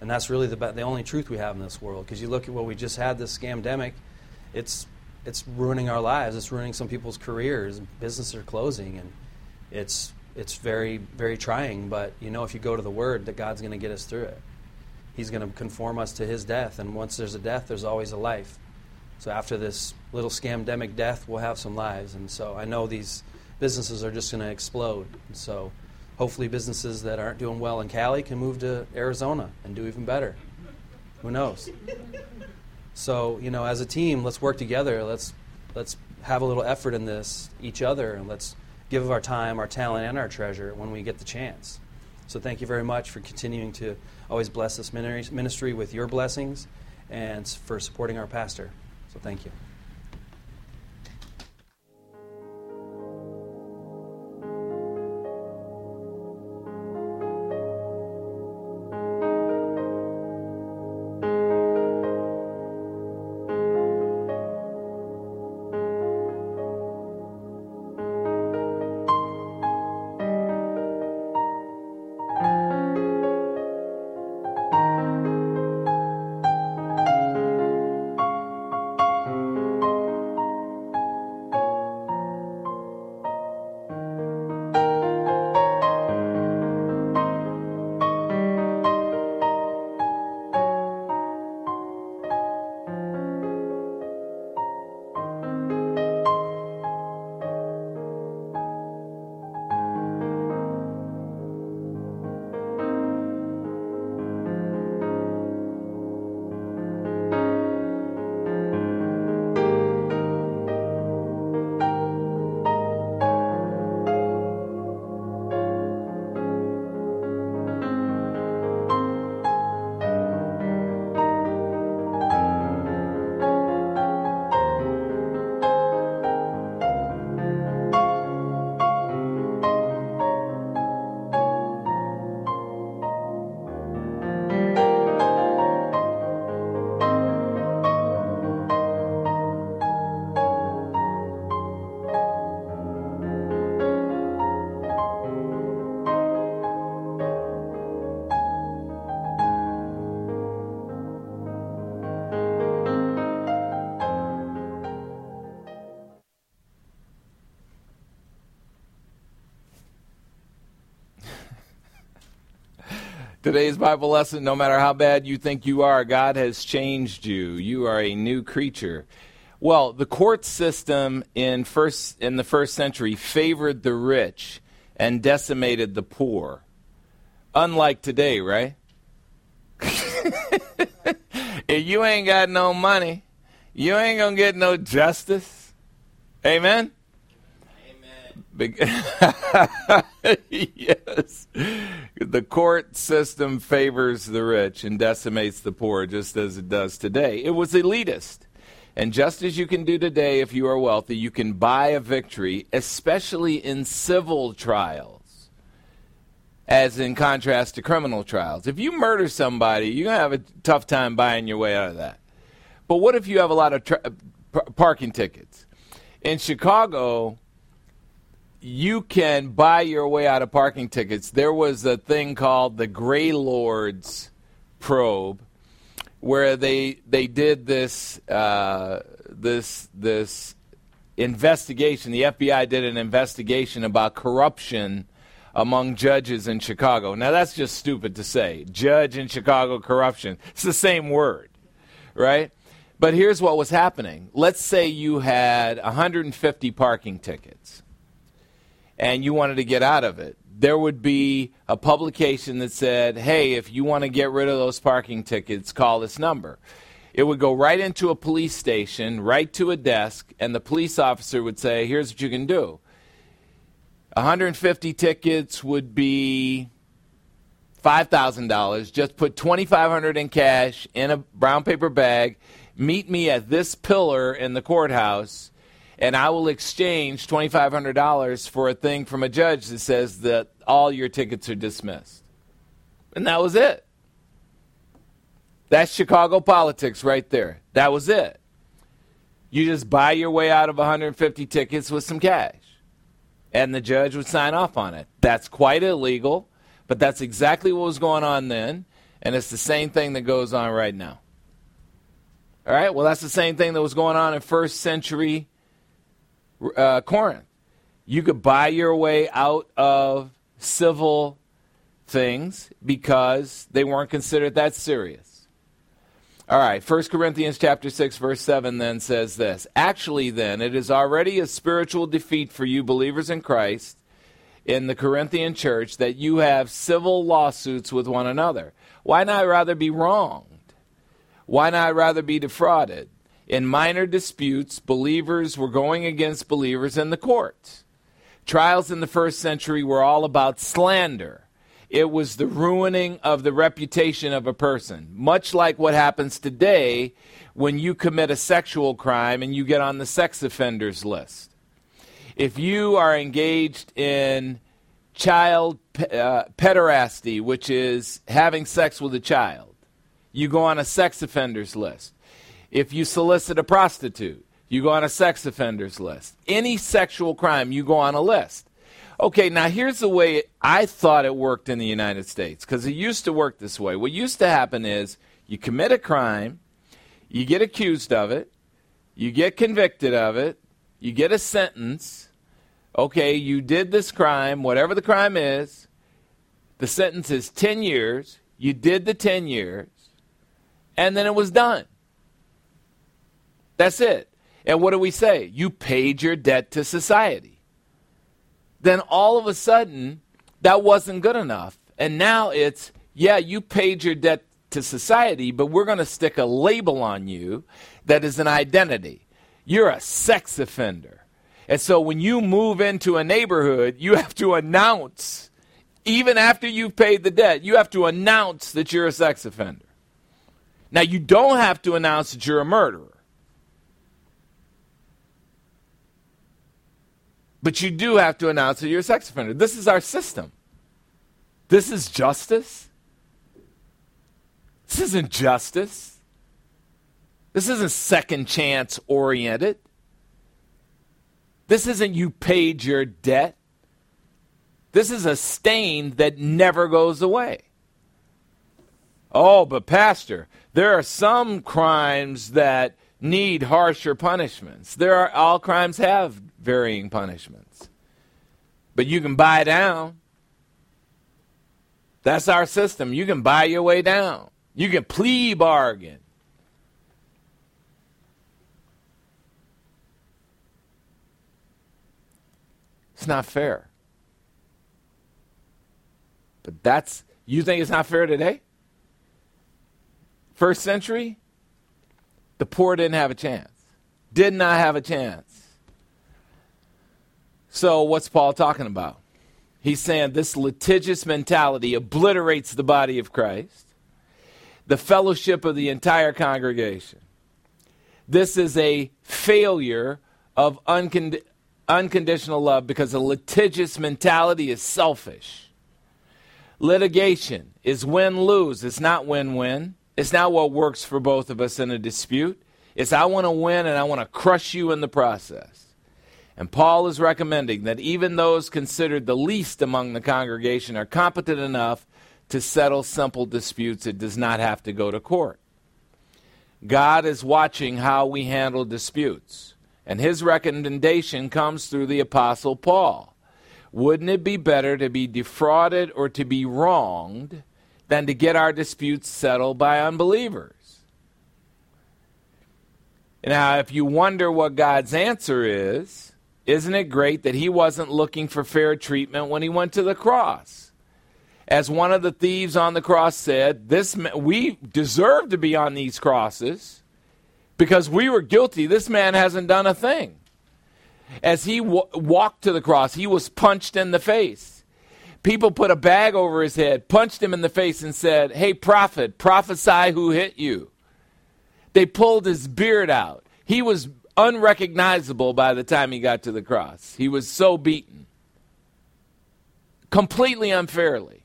and that's really the the only truth we have in this world. Because you look at what we just had this scamdemic, it's it's ruining our lives. It's ruining some people's careers. Businesses are closing, and it's it's very very trying. But you know, if you go to the Word, that God's going to get us through it. He's going to conform us to his death. And once there's a death, there's always a life. So after this little scamdemic death, we'll have some lives. And so I know these businesses are just going to explode. And so hopefully, businesses that aren't doing well in Cali can move to Arizona and do even better. Who knows? So, you know, as a team, let's work together. Let's, let's have a little effort in this, each other, and let's give of our time, our talent, and our treasure when we get the chance. So thank you very much for continuing to always bless this ministry with your blessings and for supporting our pastor. So thank you. Today's Bible lesson no matter how bad you think you are, God has changed you. You are a new creature. Well, the court system in, first, in the first century favored the rich and decimated the poor. Unlike today, right? if you ain't got no money, you ain't going to get no justice. Amen? Amen? yes. The court system favors the rich and decimates the poor just as it does today. It was elitist. And just as you can do today if you are wealthy, you can buy a victory, especially in civil trials, as in contrast to criminal trials. If you murder somebody, you're going to have a tough time buying your way out of that. But what if you have a lot of tra- parking tickets? In Chicago, you can buy your way out of parking tickets. There was a thing called the Gray Lords probe, where they they did this uh, this this investigation. The FBI did an investigation about corruption among judges in Chicago. Now that's just stupid to say. Judge in Chicago corruption. It's the same word, right? But here's what was happening. Let's say you had 150 parking tickets and you wanted to get out of it, there would be a publication that said, hey, if you want to get rid of those parking tickets, call this number. It would go right into a police station, right to a desk, and the police officer would say, here's what you can do. 150 tickets would be $5,000. Just put 2500 in cash in a brown paper bag. Meet me at this pillar in the courthouse and I will exchange $2,500 for a thing from a judge that says that all your tickets are dismissed. And that was it. That's Chicago politics right there. That was it. You just buy your way out of 150 tickets with some cash. And the judge would sign off on it. That's quite illegal, but that's exactly what was going on then. And it's the same thing that goes on right now. All right? Well, that's the same thing that was going on in first century uh, Corinth. You could buy your way out of civil things because they weren't considered that serious. All right, 1 Corinthians chapter 6 verse 7 then says this. Actually then, it is already a spiritual defeat for you believers in Christ in the Corinthian church that you have civil lawsuits with one another. Why not rather be wronged? Why not rather be defrauded? In minor disputes, believers were going against believers in the courts. Trials in the first century were all about slander. it was the ruining of the reputation of a person. Much like what happens today when you commit a sexual crime and you get on the sex offenders list. If you are engaged in child uh, pederasty, which is having sex with a child, you go on a sex offenders list. If you solicit a prostitute, you go on a sex offenders list. Any sexual crime, you go on a list. Okay, now here's the way I thought it worked in the United States, because it used to work this way. What used to happen is you commit a crime, you get accused of it, you get convicted of it, you get a sentence. Okay, you did this crime, whatever the crime is, the sentence is 10 years, you did the 10 years, and then it was done. That's it. And what do we say? You paid your debt to society. Then all of a sudden, that wasn't good enough. And now it's, yeah, you paid your debt to society, but we're going to stick a label on you that is an identity. You're a sex offender. And so when you move into a neighborhood, you have to announce, even after you've paid the debt, you have to announce that you're a sex offender. Now, you don't have to announce that you're a murderer. But you do have to announce that you're a sex offender. This is our system. This is justice. This isn't justice. This isn't second chance oriented. This isn't you paid your debt. This is a stain that never goes away. Oh, but Pastor, there are some crimes that need harsher punishments. There are all crimes have varying punishments. But you can buy down. That's our system. You can buy your way down. You can plea bargain. It's not fair. But that's, you think it's not fair today? First century, the poor didn't have a chance. Did not have a chance. So, what's Paul talking about? He's saying this litigious mentality obliterates the body of Christ, the fellowship of the entire congregation. This is a failure of uncond- unconditional love because a litigious mentality is selfish. Litigation is win lose, it's not win win. It's not what works for both of us in a dispute. It's I want to win and I want to crush you in the process. And Paul is recommending that even those considered the least among the congregation are competent enough to settle simple disputes. It does not have to go to court. God is watching how we handle disputes, and his recommendation comes through the Apostle Paul. Wouldn't it be better to be defrauded or to be wronged than to get our disputes settled by unbelievers? Now, if you wonder what God's answer is, isn't it great that he wasn't looking for fair treatment when he went to the cross? As one of the thieves on the cross said, this we deserve to be on these crosses because we were guilty. This man hasn't done a thing. As he w- walked to the cross, he was punched in the face. People put a bag over his head, punched him in the face, and said, Hey, prophet, prophesy who hit you. They pulled his beard out. He was unrecognizable by the time he got to the cross. He was so beaten, completely unfairly.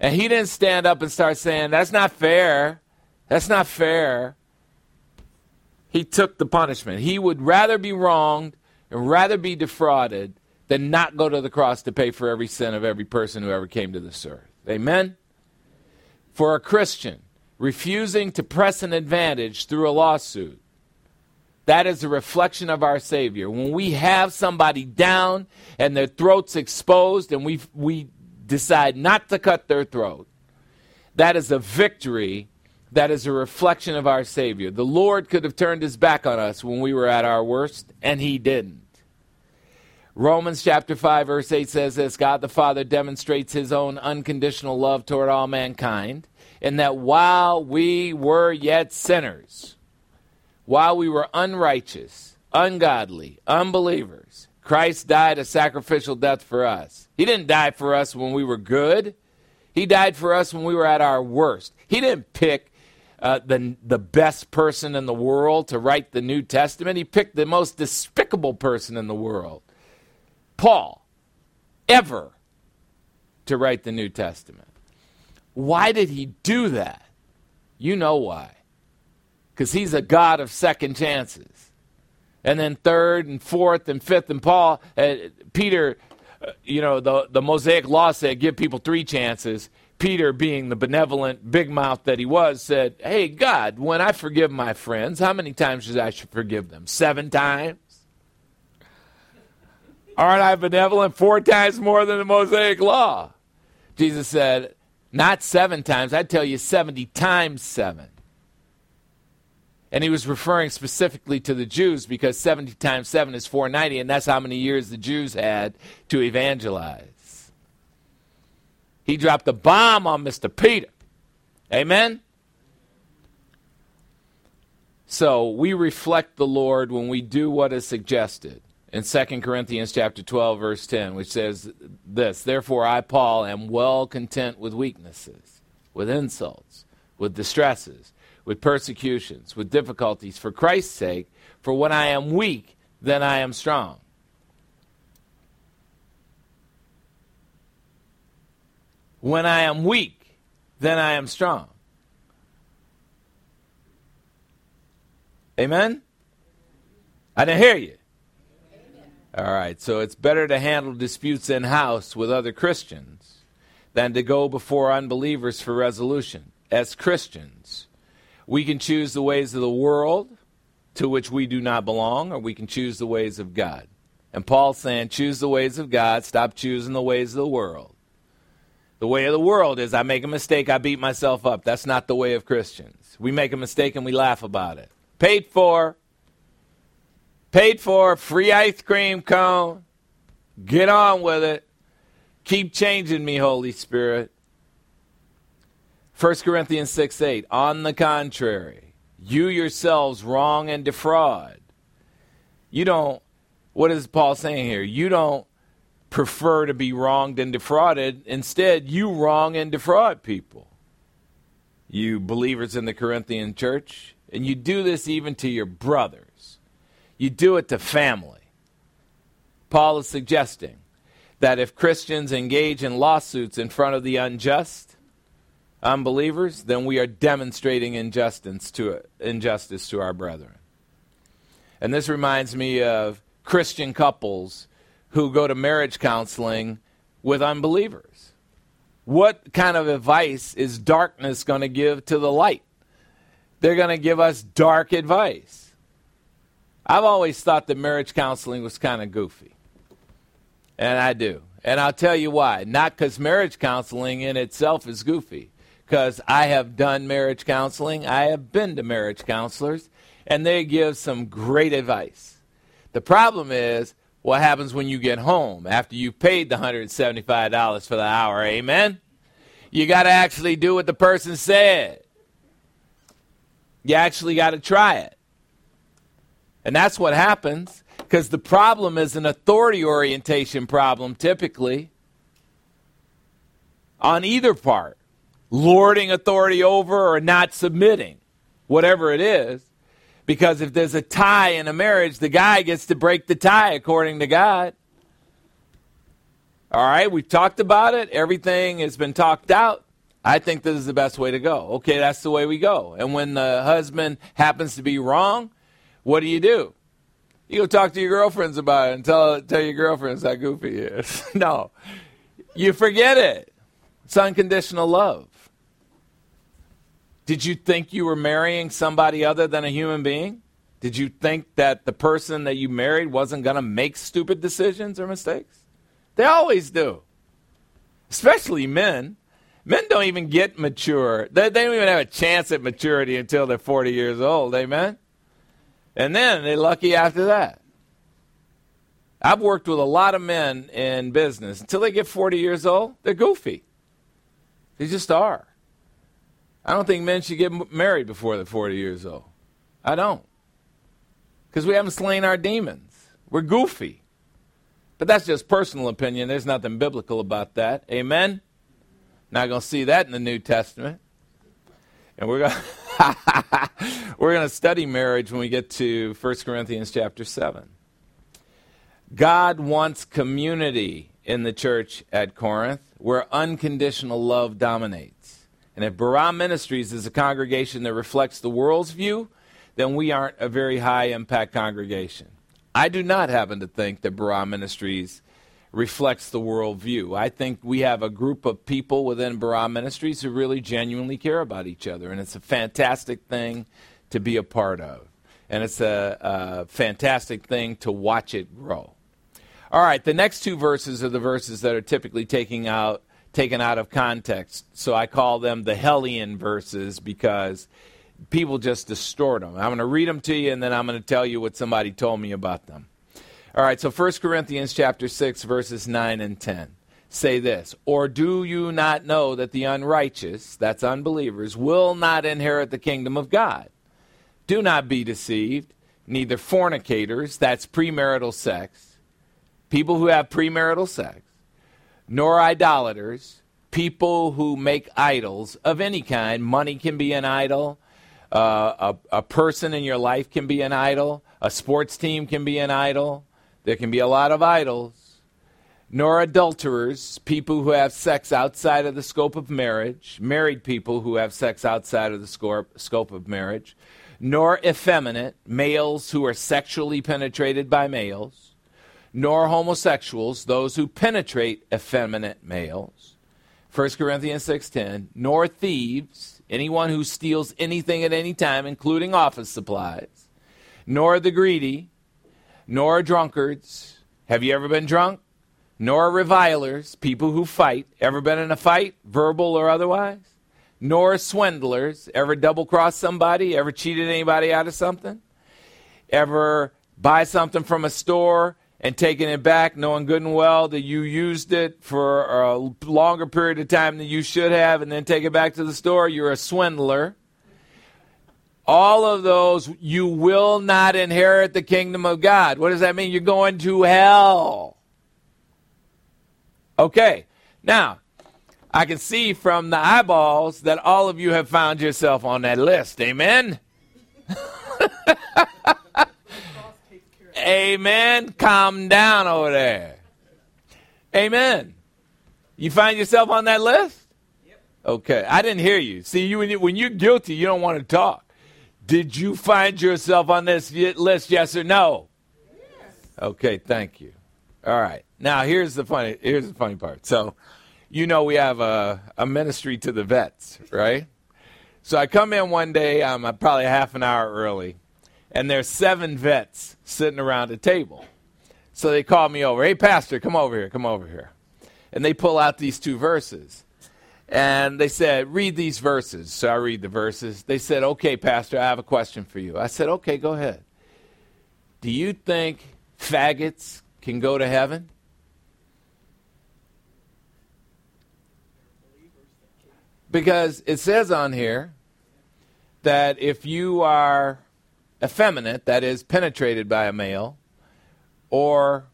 And he didn't stand up and start saying, That's not fair. That's not fair. He took the punishment. He would rather be wronged and rather be defrauded than not go to the cross to pay for every sin of every person who ever came to this earth. Amen? For a Christian, refusing to press an advantage through a lawsuit that is a reflection of our Savior. When we have somebody down and their throat's exposed and we, we decide not to cut their throat, that is a victory. That is a reflection of our Savior. The Lord could have turned his back on us when we were at our worst, and he didn't. Romans chapter 5, verse 8 says this God the Father demonstrates his own unconditional love toward all mankind, in that while we were yet sinners, while we were unrighteous, ungodly, unbelievers, Christ died a sacrificial death for us. He didn't die for us when we were good. He died for us when we were at our worst. He didn't pick uh, the, the best person in the world to write the New Testament. He picked the most despicable person in the world, Paul, ever, to write the New Testament. Why did he do that? You know why. Because he's a God of second chances. And then third and fourth and fifth, and Paul, uh, Peter, uh, you know, the, the Mosaic law said give people three chances. Peter, being the benevolent big mouth that he was, said, Hey, God, when I forgive my friends, how many times should I should forgive them? Seven times? Aren't I benevolent four times more than the Mosaic law? Jesus said, Not seven times, I tell you 70 times seven. And he was referring specifically to the Jews because 70 times 7 is 490, and that's how many years the Jews had to evangelize. He dropped a bomb on Mr. Peter. Amen? So we reflect the Lord when we do what is suggested in 2 Corinthians chapter 12 verse 10 which says this therefore I Paul am well content with weaknesses with insults with distresses with persecutions with difficulties for Christ's sake for when I am weak then I am strong When I am weak, then I am strong. Amen? I didn't hear you. All right, so it's better to handle disputes in house with other Christians than to go before unbelievers for resolution. As Christians, we can choose the ways of the world to which we do not belong, or we can choose the ways of God. And Paul's saying, choose the ways of God, stop choosing the ways of the world. The way of the world is I make a mistake, I beat myself up. That's not the way of Christians. We make a mistake and we laugh about it. Paid for. Paid for. Free ice cream cone. Get on with it. Keep changing me, Holy Spirit. 1 Corinthians 6 8. On the contrary, you yourselves wrong and defraud. You don't, what is Paul saying here? You don't prefer to be wronged and defrauded. Instead, you wrong and defraud people. You believers in the Corinthian church, and you do this even to your brothers. You do it to family. Paul is suggesting that if Christians engage in lawsuits in front of the unjust, unbelievers, then we are demonstrating injustice to, injustice to our brethren. And this reminds me of Christian couples who go to marriage counseling with unbelievers. What kind of advice is darkness going to give to the light? They're going to give us dark advice. I've always thought that marriage counseling was kind of goofy. And I do. And I'll tell you why. Not because marriage counseling in itself is goofy, because I have done marriage counseling, I have been to marriage counselors, and they give some great advice. The problem is what happens when you get home after you've paid the $175 for the hour. Amen? You got to actually do what the person said. You actually got to try it. And that's what happens because the problem is an authority orientation problem typically on either part lording authority over or not submitting, whatever it is. Because if there's a tie in a marriage, the guy gets to break the tie according to God. All right, we've talked about it. Everything has been talked out. I think this is the best way to go. Okay, that's the way we go. And when the husband happens to be wrong, what do you do? You go talk to your girlfriends about it and tell, tell your girlfriends how goofy he is. no, you forget it. It's unconditional love. Did you think you were marrying somebody other than a human being? Did you think that the person that you married wasn't going to make stupid decisions or mistakes? They always do. Especially men. Men don't even get mature. They, they don't even have a chance at maturity until they're 40 years old. Amen? And then they're lucky after that. I've worked with a lot of men in business. Until they get 40 years old, they're goofy. They just are. I don't think men should get married before they're 40 years old. I don't. Because we haven't slain our demons. We're goofy. But that's just personal opinion. There's nothing biblical about that. Amen? Not going to see that in the New Testament. And we're gonna we're going to study marriage when we get to 1 Corinthians chapter 7. God wants community in the church at Corinth where unconditional love dominates. And if Barah Ministries is a congregation that reflects the world's view, then we aren't a very high impact congregation. I do not happen to think that Barah Ministries reflects the world view. I think we have a group of people within Barah Ministries who really genuinely care about each other, and it's a fantastic thing to be a part of. And it's a, a fantastic thing to watch it grow. All right, the next two verses are the verses that are typically taking out, taken out of context. So I call them the Hellion verses because people just distort them. I'm going to read them to you, and then I'm going to tell you what somebody told me about them. All right, so 1 Corinthians chapter 6 verses 9 and 10 say this, or do you not know that the unrighteous, that's unbelievers, will not inherit the kingdom of God? Do not be deceived, neither fornicators, that's premarital sex, people who have premarital sex, nor idolaters, people who make idols of any kind. Money can be an idol, uh, a, a person in your life can be an idol, a sports team can be an idol, there can be a lot of idols, nor adulterers, people who have sex outside of the scope of marriage, married people who have sex outside of the scope of marriage, nor effeminate, males who are sexually penetrated by males, nor homosexuals, those who penetrate effeminate males. 1 Corinthians 6:10, nor thieves, anyone who steals anything at any time including office supplies, nor the greedy, nor drunkards. Have you ever been drunk? Nor revilers, people who fight. Ever been in a fight, verbal or otherwise? Nor swindlers. Ever double crossed somebody? Ever cheated anybody out of something? Ever buy something from a store and taking it back knowing good and well that you used it for a longer period of time than you should have and then take it back to the store? You're a swindler all of those, you will not inherit the kingdom of God. What does that mean? You're going to hell. Okay, now, I can see from the eyeballs that all of you have found yourself on that list. Amen? Amen. Calm down over there. Amen. You find yourself on that list? Yep. Okay, I didn't hear you. See, you when you're guilty, you don't want to talk. Did you find yourself on this list, yes or no? Yes. Okay, thank you. All right. Now here's the funny here's the funny part. So, you know we have a, a ministry to the vets, right? So I come in one day, um, I'm probably half an hour early, and there's seven vets sitting around a table. So they call me over. Hey, pastor, come over here. Come over here. And they pull out these two verses. And they said, read these verses. So I read the verses. They said, okay, Pastor, I have a question for you. I said, okay, go ahead. Do you think faggots can go to heaven? Because it says on here that if you are effeminate, that is, penetrated by a male, or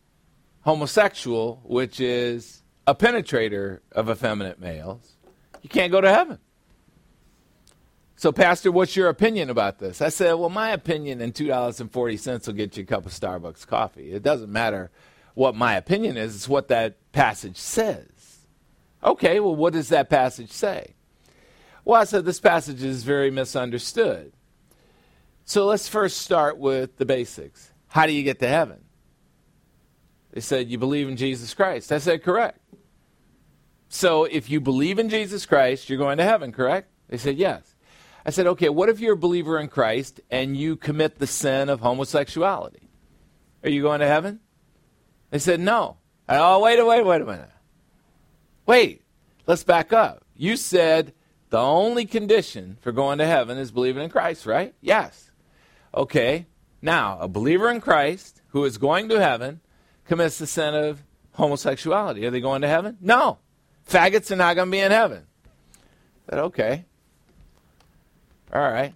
homosexual, which is a penetrator of effeminate males, you can't go to heaven. So, Pastor, what's your opinion about this? I said, Well, my opinion in $2.40 will get you a cup of Starbucks coffee. It doesn't matter what my opinion is, it's what that passage says. Okay, well, what does that passage say? Well, I said this passage is very misunderstood. So let's first start with the basics. How do you get to heaven? They said, You believe in Jesus Christ. I said, Correct. So if you believe in Jesus Christ, you're going to heaven, correct? They said, Yes. I said, Okay, what if you're a believer in Christ and you commit the sin of homosexuality? Are you going to heaven? They said, No. I, oh, wait, wait, wait a minute. Wait, let's back up. You said the only condition for going to heaven is believing in Christ, right? Yes. Okay. Now, a believer in Christ who is going to heaven commits the sin of homosexuality. Are they going to heaven? No. Faggots are not going to be in heaven. But okay. All right.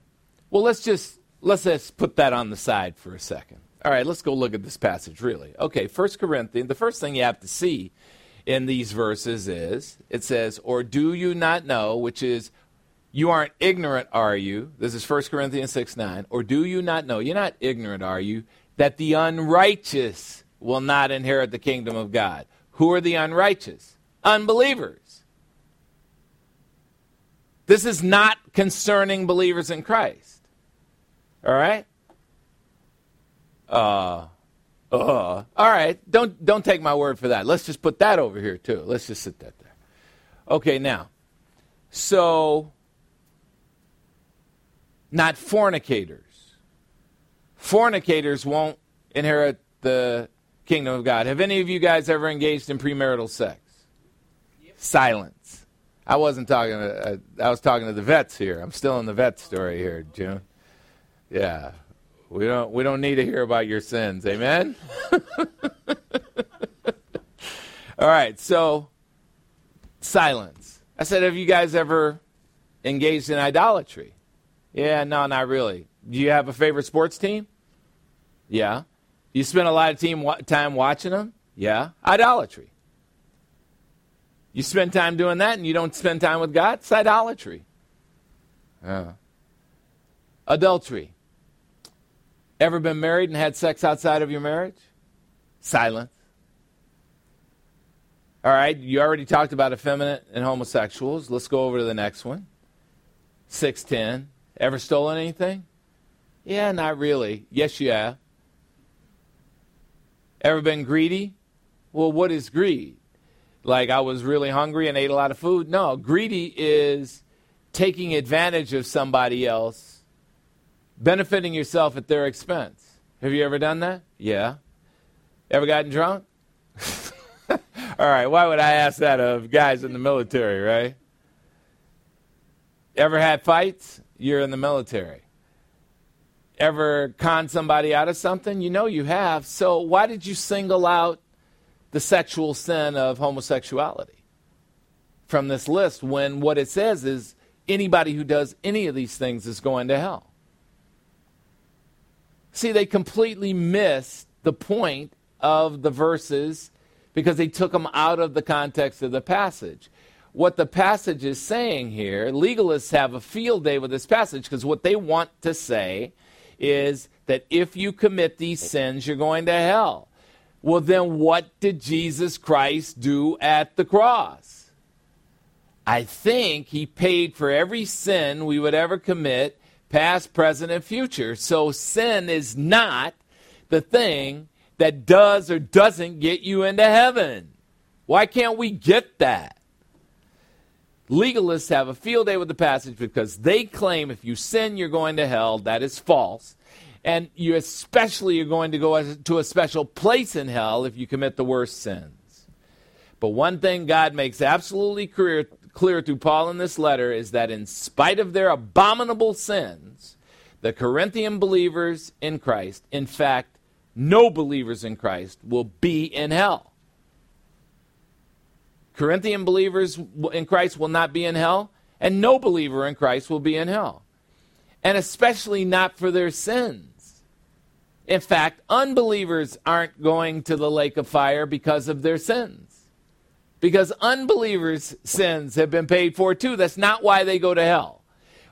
Well, let's just let's just put that on the side for a second. All right, let's go look at this passage really. Okay, First Corinthians, the first thing you have to see in these verses is it says, Or do you not know, which is, you aren't ignorant, are you? This is 1 Corinthians 6 9. Or do you not know, you're not ignorant, are you, that the unrighteous will not inherit the kingdom of God? Who are the unrighteous? Unbelievers. This is not concerning believers in Christ. All right? Uh, uh, all right. Don't don't take my word for that. Let's just put that over here too. Let's just sit that there. Okay, now. So not fornicators. Fornicators won't inherit the kingdom of God. Have any of you guys ever engaged in premarital sex? Silence. I wasn't talking to, uh, I was talking to the vets here. I'm still in the vet story here, June. Yeah. We don't we don't need to hear about your sins. Amen. All right, so silence. I said, have you guys ever engaged in idolatry? Yeah, no, not really. Do you have a favorite sports team? Yeah. You spend a lot of team time watching them? Yeah. Idolatry. You spend time doing that and you don't spend time with God? It's idolatry. Yeah. Adultery. Ever been married and had sex outside of your marriage? Silence. All right, you already talked about effeminate and homosexuals. Let's go over to the next one. 610. Ever stolen anything? Yeah, not really. Yes, you have. Ever been greedy? Well, what is greed? Like I was really hungry and ate a lot of food? No, greedy is taking advantage of somebody else, benefiting yourself at their expense. Have you ever done that? Yeah. Ever gotten drunk? All right, why would I ask that of guys in the military, right? Ever had fights? You're in the military. Ever con somebody out of something? You know you have. So why did you single out the sexual sin of homosexuality from this list when what it says is anybody who does any of these things is going to hell? See, they completely missed the point of the verses because they took them out of the context of the passage. What the passage is saying here, legalists have a field day with this passage because what they want to say is that if you commit these sins, you're going to hell. Well, then what did Jesus Christ do at the cross? I think he paid for every sin we would ever commit, past, present, and future. So sin is not the thing that does or doesn't get you into heaven. Why can't we get that? Legalists have a field day with the passage because they claim if you sin, you're going to hell. That is false. And you especially are going to go to a special place in hell if you commit the worst sins. But one thing God makes absolutely clear, clear through Paul in this letter is that in spite of their abominable sins, the Corinthian believers in Christ, in fact, no believers in Christ, will be in hell. Corinthian believers in Christ will not be in hell, and no believer in Christ will be in hell. And especially not for their sins. In fact, unbelievers aren't going to the lake of fire because of their sins. Because unbelievers' sins have been paid for too. That's not why they go to hell.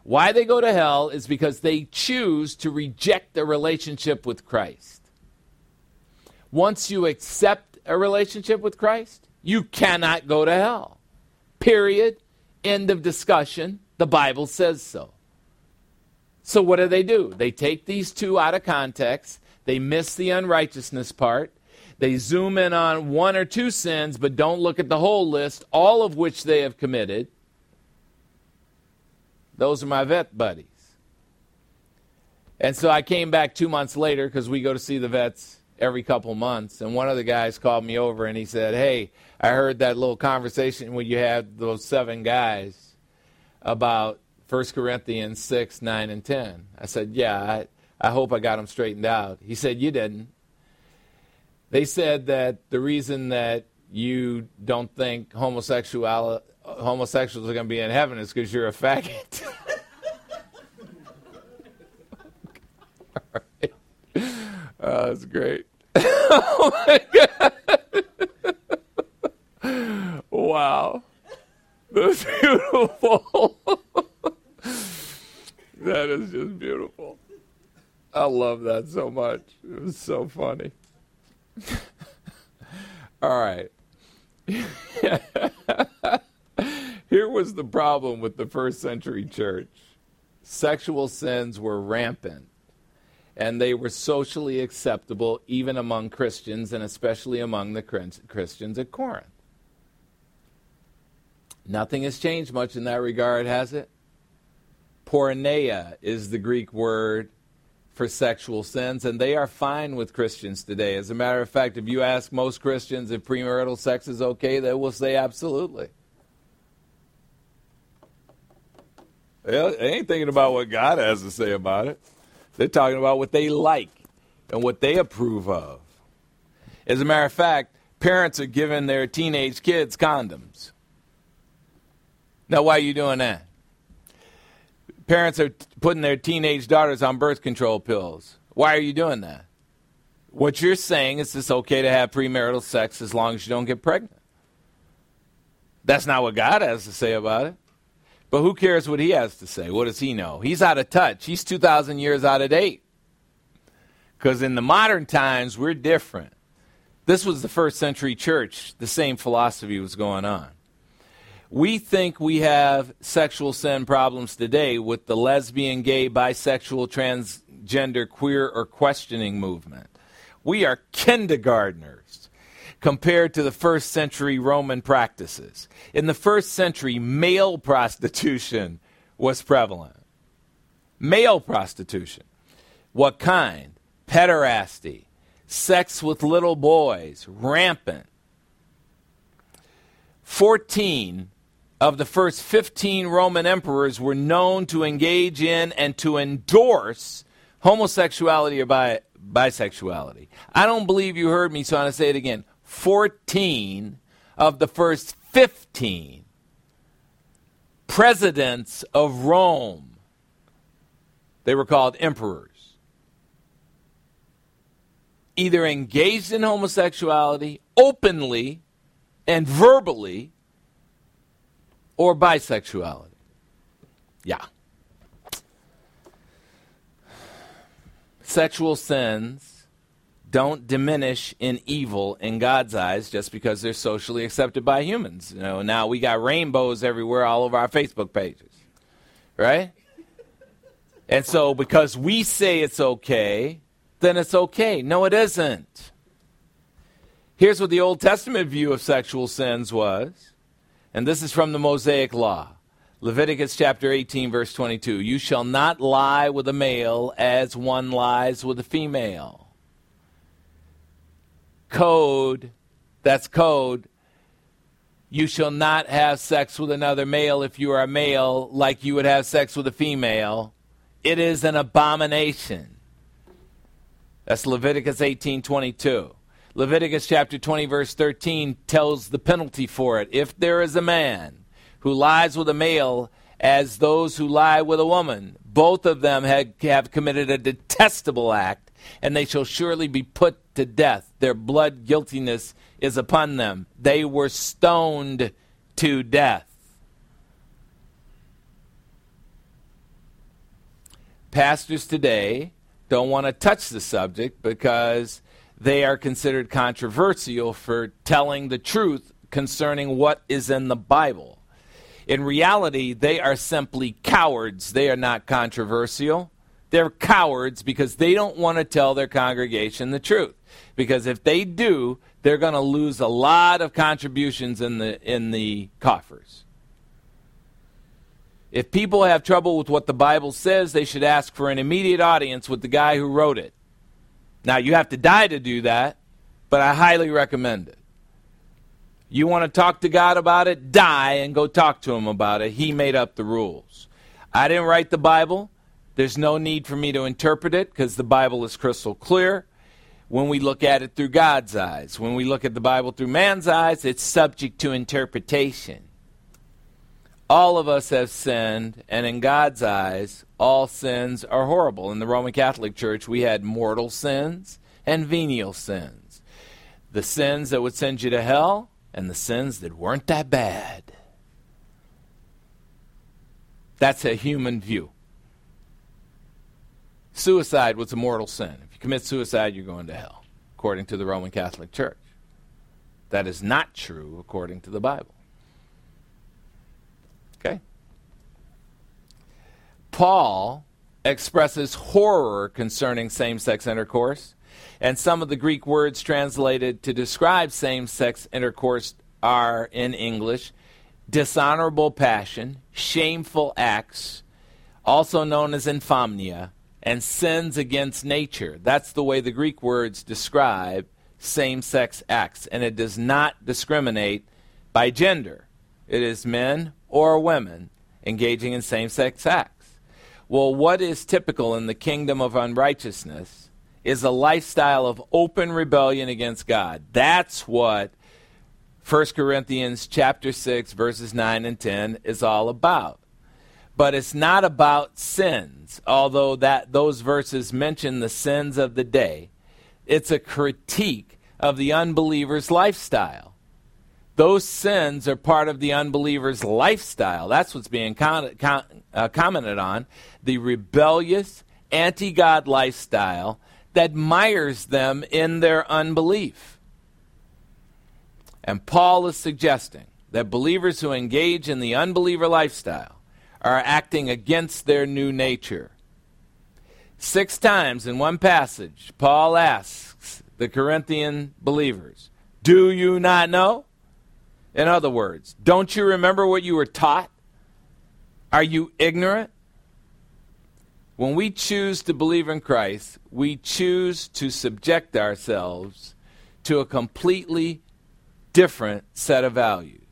Why they go to hell is because they choose to reject a relationship with Christ. Once you accept a relationship with Christ, you cannot go to hell. Period. End of discussion. The Bible says so. So, what do they do? They take these two out of context, they miss the unrighteousness part, they zoom in on one or two sins, but don't look at the whole list, all of which they have committed. Those are my vet buddies. And so I came back two months later because we go to see the vets every couple months. And one of the guys called me over and he said, Hey, I heard that little conversation when you had those seven guys about 1 Corinthians 6, 9, and 10. I said, Yeah, I, I hope I got them straightened out. He said, You didn't. They said that the reason that you don't think homosexual, homosexuals are going to be in heaven is because you're a faggot. Oh, that's great. oh my God. Wow. That's beautiful. that is just beautiful. I love that so much. It was so funny. All right. Here was the problem with the first century church sexual sins were rampant, and they were socially acceptable even among Christians, and especially among the Christians at Corinth. Nothing has changed much in that regard, has it? Porneia is the Greek word for sexual sins, and they are fine with Christians today. As a matter of fact, if you ask most Christians if premarital sex is okay, they will say absolutely. They ain't thinking about what God has to say about it. They're talking about what they like and what they approve of. As a matter of fact, parents are giving their teenage kids condoms. Now, why are you doing that? Parents are t- putting their teenage daughters on birth control pills. Why are you doing that? What you're saying is it's okay to have premarital sex as long as you don't get pregnant. That's not what God has to say about it. But who cares what he has to say? What does he know? He's out of touch. He's 2,000 years out of date. Because in the modern times, we're different. This was the first century church, the same philosophy was going on. We think we have sexual sin problems today with the lesbian, gay, bisexual, transgender, queer, or questioning movement. We are kindergartners compared to the first century Roman practices. In the first century, male prostitution was prevalent. Male prostitution. What kind? Pederasty, sex with little boys, rampant. 14 of the first 15 Roman emperors were known to engage in and to endorse homosexuality or bi- bisexuality. I don't believe you heard me, so I'm going to say it again. 14 of the first 15 presidents of Rome, they were called emperors, either engaged in homosexuality openly and verbally or bisexuality. Yeah. Sexual sins don't diminish in evil in God's eyes just because they're socially accepted by humans. You know, now we got rainbows everywhere all over our Facebook pages. Right? And so because we say it's okay, then it's okay. No, it isn't. Here's what the Old Testament view of sexual sins was and this is from the Mosaic Law. Leviticus chapter 18, verse 22. You shall not lie with a male as one lies with a female. Code, that's code. You shall not have sex with another male if you are a male, like you would have sex with a female. It is an abomination. That's Leviticus 18, 22. Leviticus chapter 20, verse 13 tells the penalty for it. If there is a man who lies with a male as those who lie with a woman, both of them have, committed a detestable act, and they shall surely be put to death. Their blood guiltiness is upon them. They were stoned to death. Pastors today don't want to touch the subject because they are considered controversial for telling the truth concerning what is in the Bible. In reality, they are simply cowards. They are not controversial. They're cowards because they don't want to tell their congregation the truth. Because if they do, they're going to lose a lot of contributions in the in the coffers. If people have trouble with what the Bible says, they should ask for an immediate audience with the guy who wrote it. Now, you have to die to do that, but I highly recommend it. You want to talk to God about it? Die and go talk to Him about it. He made up the rules. I didn't write the Bible. There's no need for me to interpret it because the Bible is crystal clear when we look at it through God's eyes. When we look at the Bible through man's eyes, it's subject to interpretation. All of us have sinned, and in God's eyes, all sins are horrible. In the Roman Catholic Church, we had mortal sins and venial sins. The sins that would send you to hell and the sins that weren't that bad. That's a human view. Suicide was a mortal sin. If you commit suicide, you're going to hell, according to the Roman Catholic Church. That is not true according to the Bible. Okay? Paul expresses horror concerning same sex intercourse, and some of the Greek words translated to describe same sex intercourse are in English dishonorable passion, shameful acts, also known as infamia, and sins against nature. That's the way the Greek words describe same sex acts, and it does not discriminate by gender. It is men or women engaging in same sex acts. Well, what is typical in the kingdom of unrighteousness is a lifestyle of open rebellion against God. That's what 1 Corinthians chapter 6 verses 9 and 10 is all about. But it's not about sins, although that those verses mention the sins of the day. It's a critique of the unbeliever's lifestyle. Those sins are part of the unbeliever's lifestyle. That's what's being con- con- uh, commented on. The rebellious, anti God lifestyle that mires them in their unbelief. And Paul is suggesting that believers who engage in the unbeliever lifestyle are acting against their new nature. Six times in one passage, Paul asks the Corinthian believers, Do you not know? In other words, don't you remember what you were taught? Are you ignorant? When we choose to believe in Christ, we choose to subject ourselves to a completely different set of values.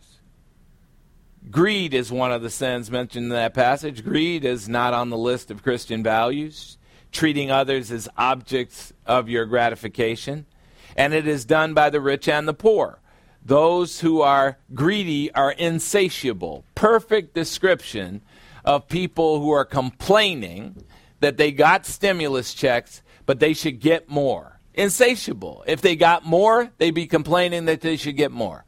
Greed is one of the sins mentioned in that passage. Greed is not on the list of Christian values. Treating others as objects of your gratification. And it is done by the rich and the poor. Those who are greedy are insatiable. Perfect description of people who are complaining that they got stimulus checks, but they should get more. Insatiable. If they got more, they'd be complaining that they should get more.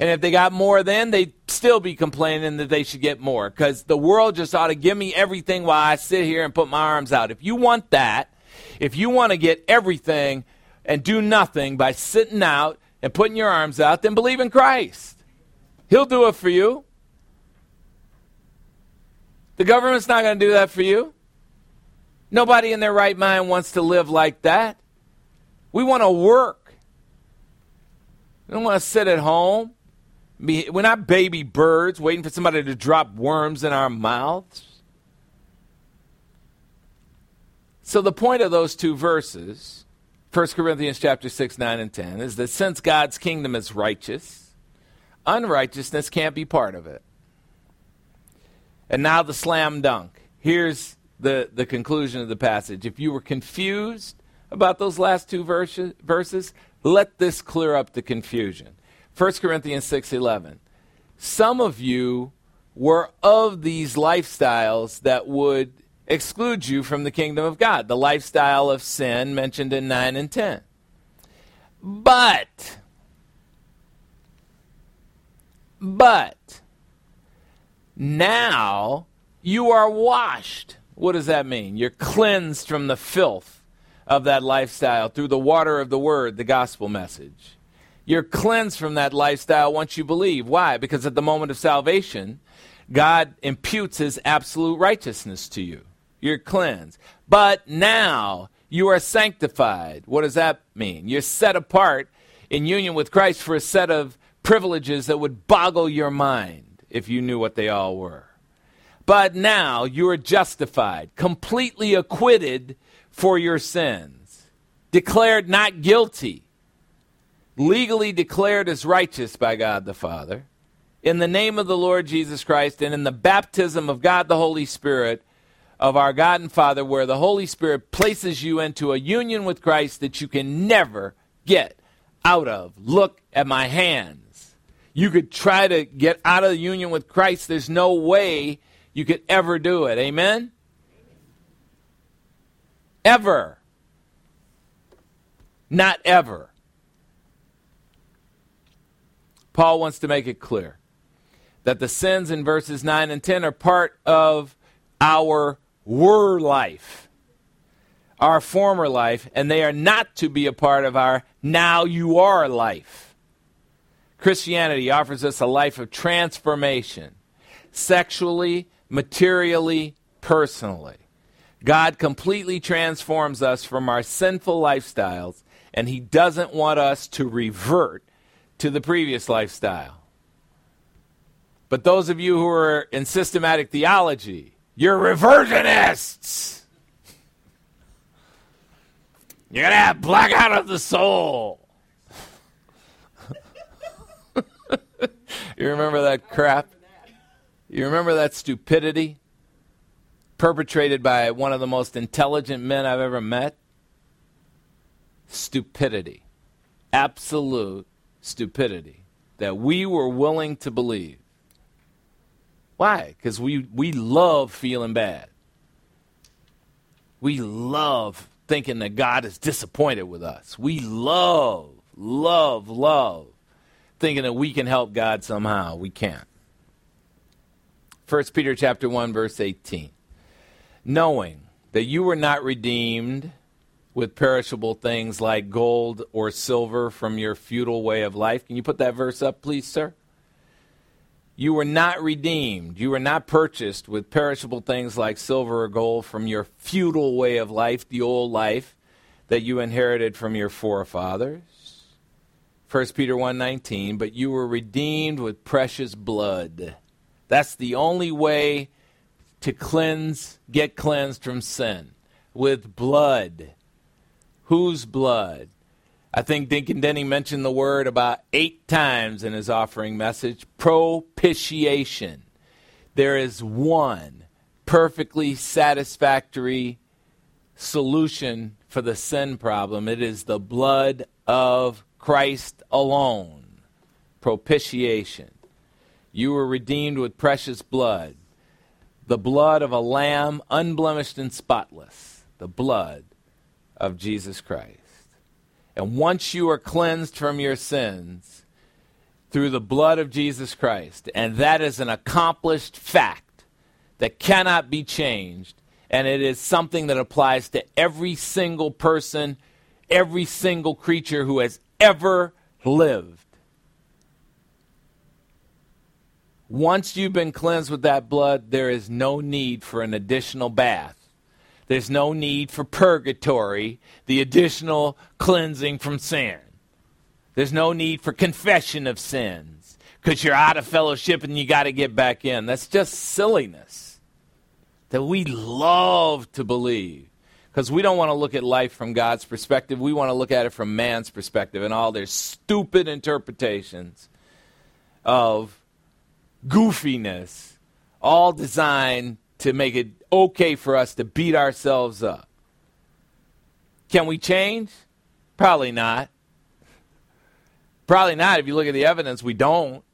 And if they got more then, they'd still be complaining that they should get more. Because the world just ought to give me everything while I sit here and put my arms out. If you want that, if you want to get everything and do nothing by sitting out and putting your arms out, then believe in Christ. He'll do it for you. The government's not going to do that for you. Nobody in their right mind wants to live like that. We want to work. We don't want to sit at home. We're not baby birds waiting for somebody to drop worms in our mouths. So the point of those two verses 1 Corinthians chapter 6, 9, and 10 is that since God's kingdom is righteous, unrighteousness can't be part of it. And now the slam dunk. Here's the, the conclusion of the passage. If you were confused about those last two verses, verses, let this clear up the confusion. 1 Corinthians 6:11. Some of you were of these lifestyles that would exclude you from the kingdom of God, the lifestyle of sin mentioned in 9 and 10. But, but, now you are washed. What does that mean? You're cleansed from the filth of that lifestyle through the water of the word, the gospel message. You're cleansed from that lifestyle once you believe. Why? Because at the moment of salvation, God imputes his absolute righteousness to you you're cleansed. But now you are sanctified. What does that mean? You're set apart in union with Christ for a set of privileges that would boggle your mind if you knew what they all were. But now you are justified, completely acquitted for your sins, declared not guilty, legally declared as righteous by God the Father, in the name of the Lord Jesus Christ and in the baptism of God the Holy Spirit of our God and Father, where the Holy Spirit places you into a union with Christ that you can never get out of. Look at my hands. You could try to get out of the union with Christ. There's no way you could ever do it. Amen? Ever. Not ever. Paul wants to make it clear that the sins in verses 9 and 10 are part of our were life, our former life, and they are not to be a part of our now you are life. Christianity offers us a life of transformation, sexually, materially, personally. God completely transforms us from our sinful lifestyles, and He doesn't want us to revert to the previous lifestyle. But those of you who are in systematic theology, you're reversionists. You're going to have blackout of the soul. you remember that crap? You remember that stupidity perpetrated by one of the most intelligent men I've ever met? Stupidity. Absolute stupidity that we were willing to believe. Why? Because we, we love feeling bad. We love thinking that God is disappointed with us. We love, love, love thinking that we can help God somehow. We can't. 1 Peter chapter 1 verse 18. Knowing that you were not redeemed with perishable things like gold or silver from your futile way of life. Can you put that verse up, please, sir? You were not redeemed. You were not purchased with perishable things like silver or gold from your futile way of life, the old life that you inherited from your forefathers. 1 Peter 1:19, but you were redeemed with precious blood. That's the only way to cleanse, get cleansed from sin, with blood. Whose blood? I think Deacon Denny mentioned the word about eight times in his offering message propitiation. There is one perfectly satisfactory solution for the sin problem it is the blood of Christ alone. Propitiation. You were redeemed with precious blood, the blood of a lamb unblemished and spotless, the blood of Jesus Christ. And once you are cleansed from your sins through the blood of Jesus Christ, and that is an accomplished fact that cannot be changed, and it is something that applies to every single person, every single creature who has ever lived. Once you've been cleansed with that blood, there is no need for an additional bath. There's no need for purgatory, the additional cleansing from sin. There's no need for confession of sins because you're out of fellowship and you got to get back in. That's just silliness that we love to believe because we don't want to look at life from God's perspective. We want to look at it from man's perspective and all their stupid interpretations of goofiness, all designed to make it okay for us to beat ourselves up. Can we change? Probably not. Probably not. If you look at the evidence, we don't.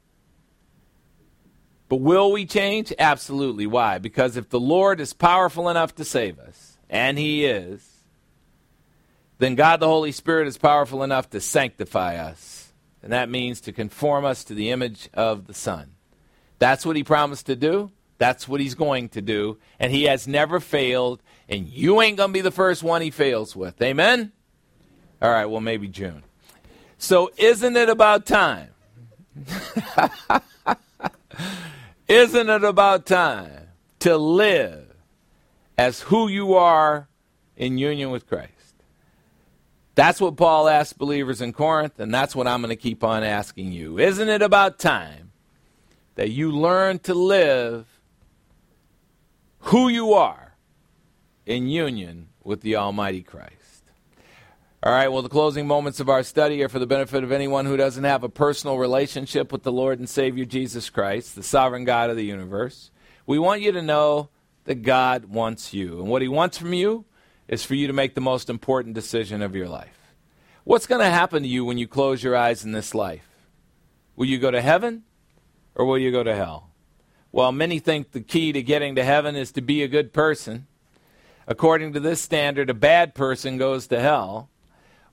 But will we change? Absolutely. Why? Because if the Lord is powerful enough to save us, and He is, then God the Holy Spirit is powerful enough to sanctify us. And that means to conform us to the image of the Son. That's what He promised to do. That's what he's going to do. And he has never failed. And you ain't going to be the first one he fails with. Amen? All right, well, maybe June. So, isn't it about time? isn't it about time to live as who you are in union with Christ? That's what Paul asked believers in Corinth, and that's what I'm going to keep on asking you. Isn't it about time that you learn to live who you are in union with the Almighty Christ. All right, well, the closing moments of our study are for the benefit of anyone who doesn't have a personal relationship with the Lord and Savior Jesus Christ, the sovereign God of the universe. We want you to know that God wants you. And what He wants from you is for you to make the most important decision of your life. What's going to happen to you when you close your eyes in this life? Will you go to heaven or will you go to hell? Well, many think the key to getting to heaven is to be a good person, according to this standard, a bad person goes to hell,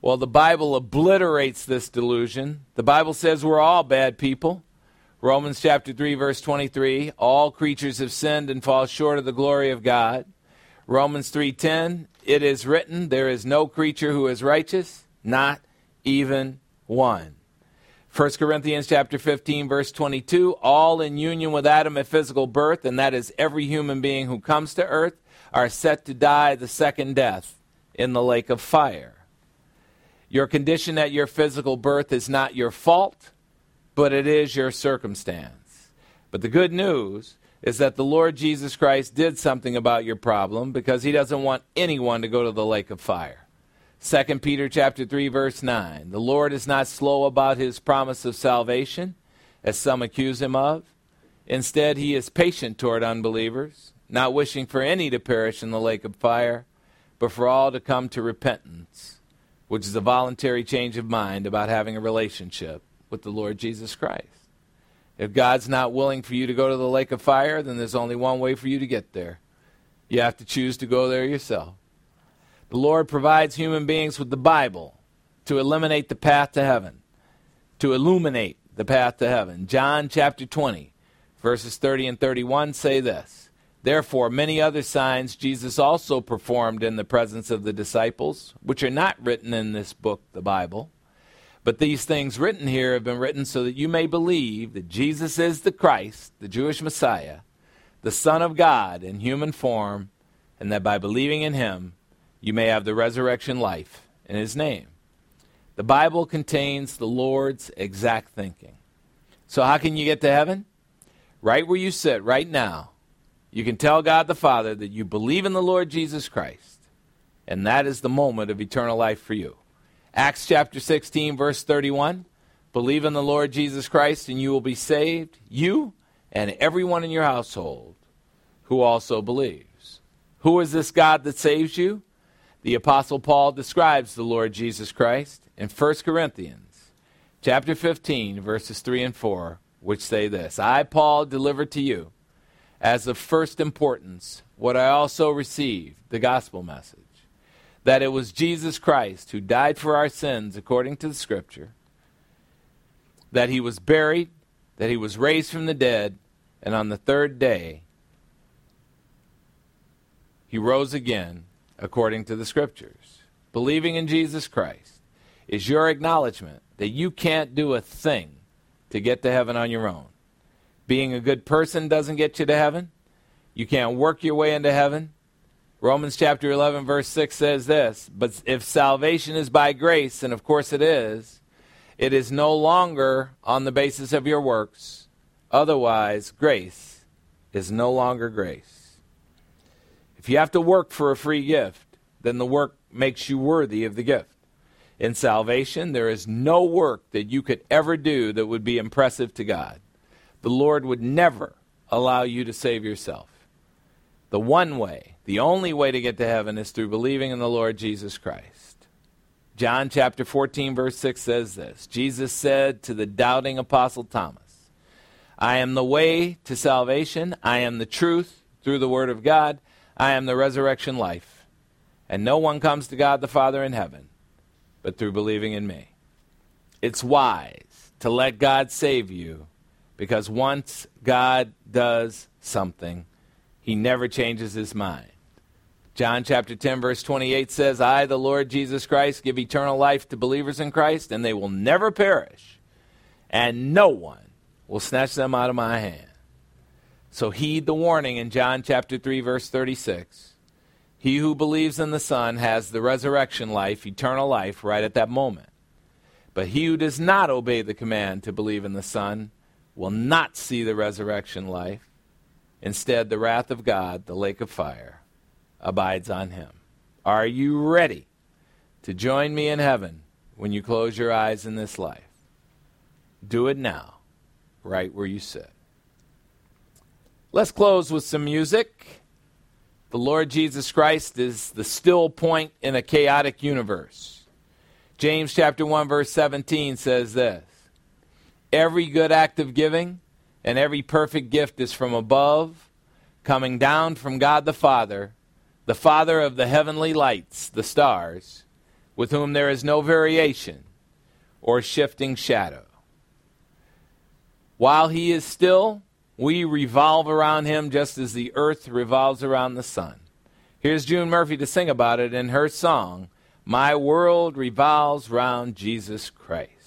Well, the Bible obliterates this delusion. The Bible says we're all bad people. Romans chapter 3 verse 23, all creatures have sinned and fall short of the glory of God. Romans 3:10, it is written, there is no creature who is righteous, not even one. 1 Corinthians chapter 15 verse 22, all in union with Adam at physical birth, and that is every human being who comes to earth are set to die the second death in the lake of fire. Your condition at your physical birth is not your fault, but it is your circumstance. But the good news is that the Lord Jesus Christ did something about your problem because he doesn't want anyone to go to the lake of fire. 2 Peter chapter 3 verse 9. The Lord is not slow about his promise of salvation, as some accuse him of. Instead, he is patient toward unbelievers, not wishing for any to perish in the lake of fire, but for all to come to repentance, which is a voluntary change of mind about having a relationship with the Lord Jesus Christ. If God's not willing for you to go to the lake of fire, then there's only one way for you to get there. You have to choose to go there yourself. The Lord provides human beings with the Bible to eliminate the path to heaven, to illuminate the path to heaven. John chapter 20, verses 30 and 31 say this Therefore, many other signs Jesus also performed in the presence of the disciples, which are not written in this book, the Bible but these things written here have been written so that you may believe that Jesus is the Christ, the Jewish Messiah, the Son of God in human form, and that by believing in him, you may have the resurrection life in his name. The Bible contains the Lord's exact thinking. So, how can you get to heaven? Right where you sit, right now, you can tell God the Father that you believe in the Lord Jesus Christ, and that is the moment of eternal life for you. Acts chapter 16, verse 31. Believe in the Lord Jesus Christ, and you will be saved, you and everyone in your household who also believes. Who is this God that saves you? The apostle Paul describes the Lord Jesus Christ in 1 Corinthians chapter 15 verses 3 and 4 which say this I Paul deliver to you as of first importance what I also received the gospel message that it was Jesus Christ who died for our sins according to the Scripture, that he was buried, that he was raised from the dead, and on the third day he rose again according to the Scriptures. Believing in Jesus Christ is your acknowledgement that you can't do a thing to get to heaven on your own. Being a good person doesn't get you to heaven. You can't work your way into heaven. Romans chapter 11, verse 6 says this But if salvation is by grace, and of course it is, it is no longer on the basis of your works. Otherwise, grace is no longer grace. If you have to work for a free gift, then the work makes you worthy of the gift. In salvation, there is no work that you could ever do that would be impressive to God. The Lord would never allow you to save yourself. The one way, the only way to get to heaven is through believing in the Lord Jesus Christ. John chapter 14, verse 6 says this Jesus said to the doubting apostle Thomas, I am the way to salvation, I am the truth through the word of God, I am the resurrection life. And no one comes to God the Father in heaven but through believing in me. It's wise to let God save you because once God does something, he never changes his mind. John chapter 10, verse 28 says, I, the Lord Jesus Christ, give eternal life to believers in Christ, and they will never perish, and no one will snatch them out of my hand. So heed the warning in John chapter 3, verse 36. He who believes in the Son has the resurrection life, eternal life, right at that moment. But he who does not obey the command to believe in the Son will not see the resurrection life Instead, the wrath of God, the lake of fire, abides on him. Are you ready to join me in heaven when you close your eyes in this life? Do it now, right where you sit. Let's close with some music. The Lord Jesus Christ is the still point in a chaotic universe. James chapter 1 verse 17 says this. Every good act of giving and every perfect gift is from above, coming down from God the Father, the Father of the heavenly lights, the stars, with whom there is no variation or shifting shadow. While he is still, we revolve around him just as the earth revolves around the sun. Here's June Murphy to sing about it in her song, My World Revolves Round Jesus Christ.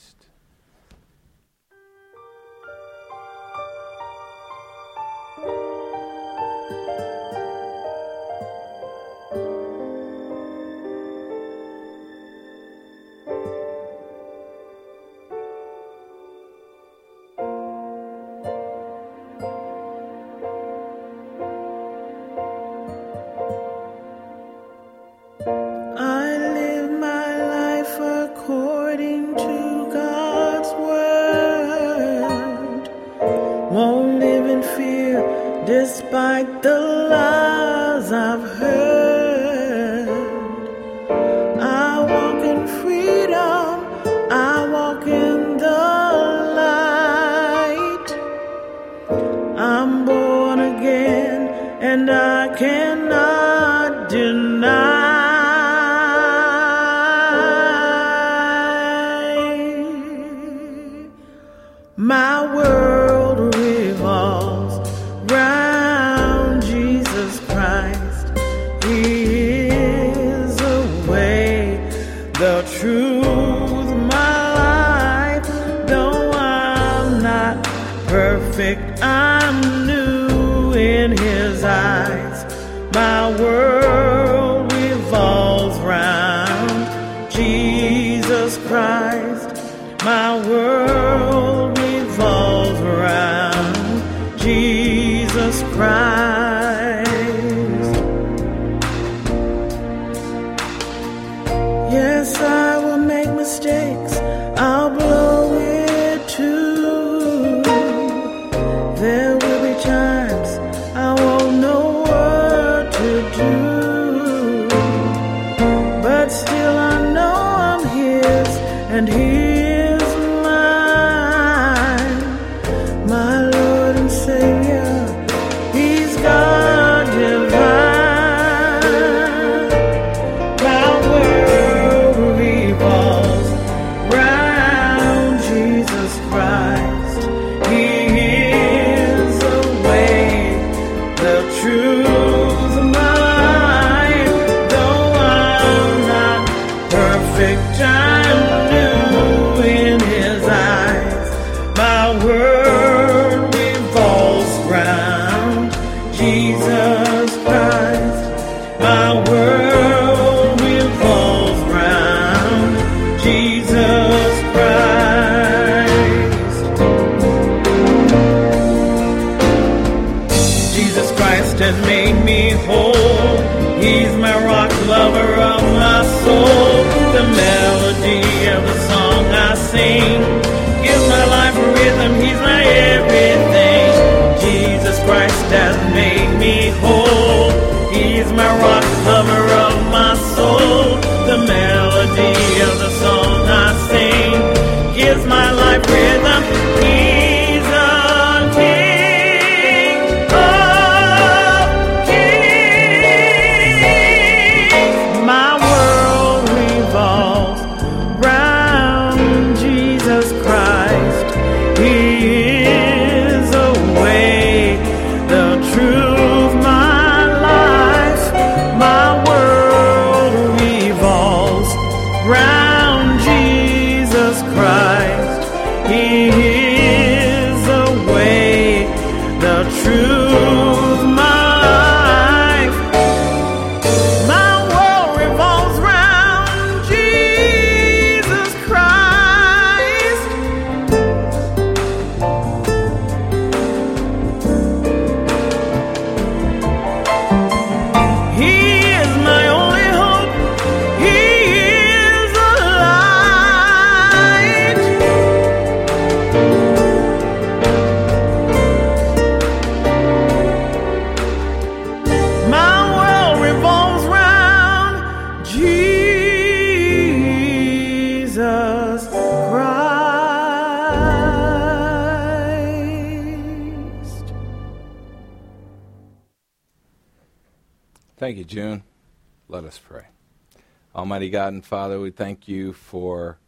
Almighty God and Father, we thank you for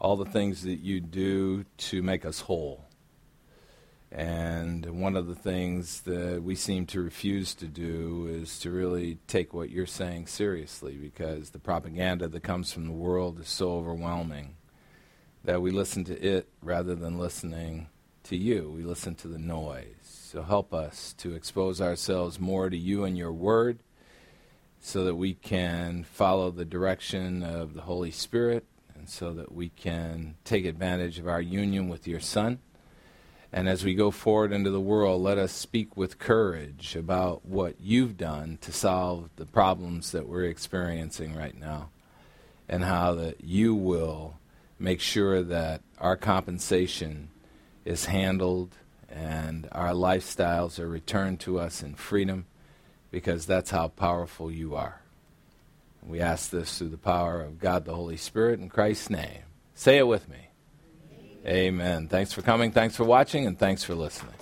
all the things that you do to make us whole. And one of the things that we seem to refuse to do is to really take what you're saying seriously because the propaganda that comes from the world is so overwhelming that we listen to it rather than listening to you. We listen to the noise. So help us to expose ourselves more to you and your word so that we can follow the direction of the Holy Spirit and so that we can take advantage of our union with your Son. And as we go forward into the world, let us speak with courage about what you've done to solve the problems that we're experiencing right now and how that you will make sure that our compensation is handled and our lifestyles are returned to us in freedom because that's how powerful you are. We ask this through the power of God the Holy Spirit in Christ's name. Say it with me. Amen. Amen. Thanks for coming, thanks for watching, and thanks for listening.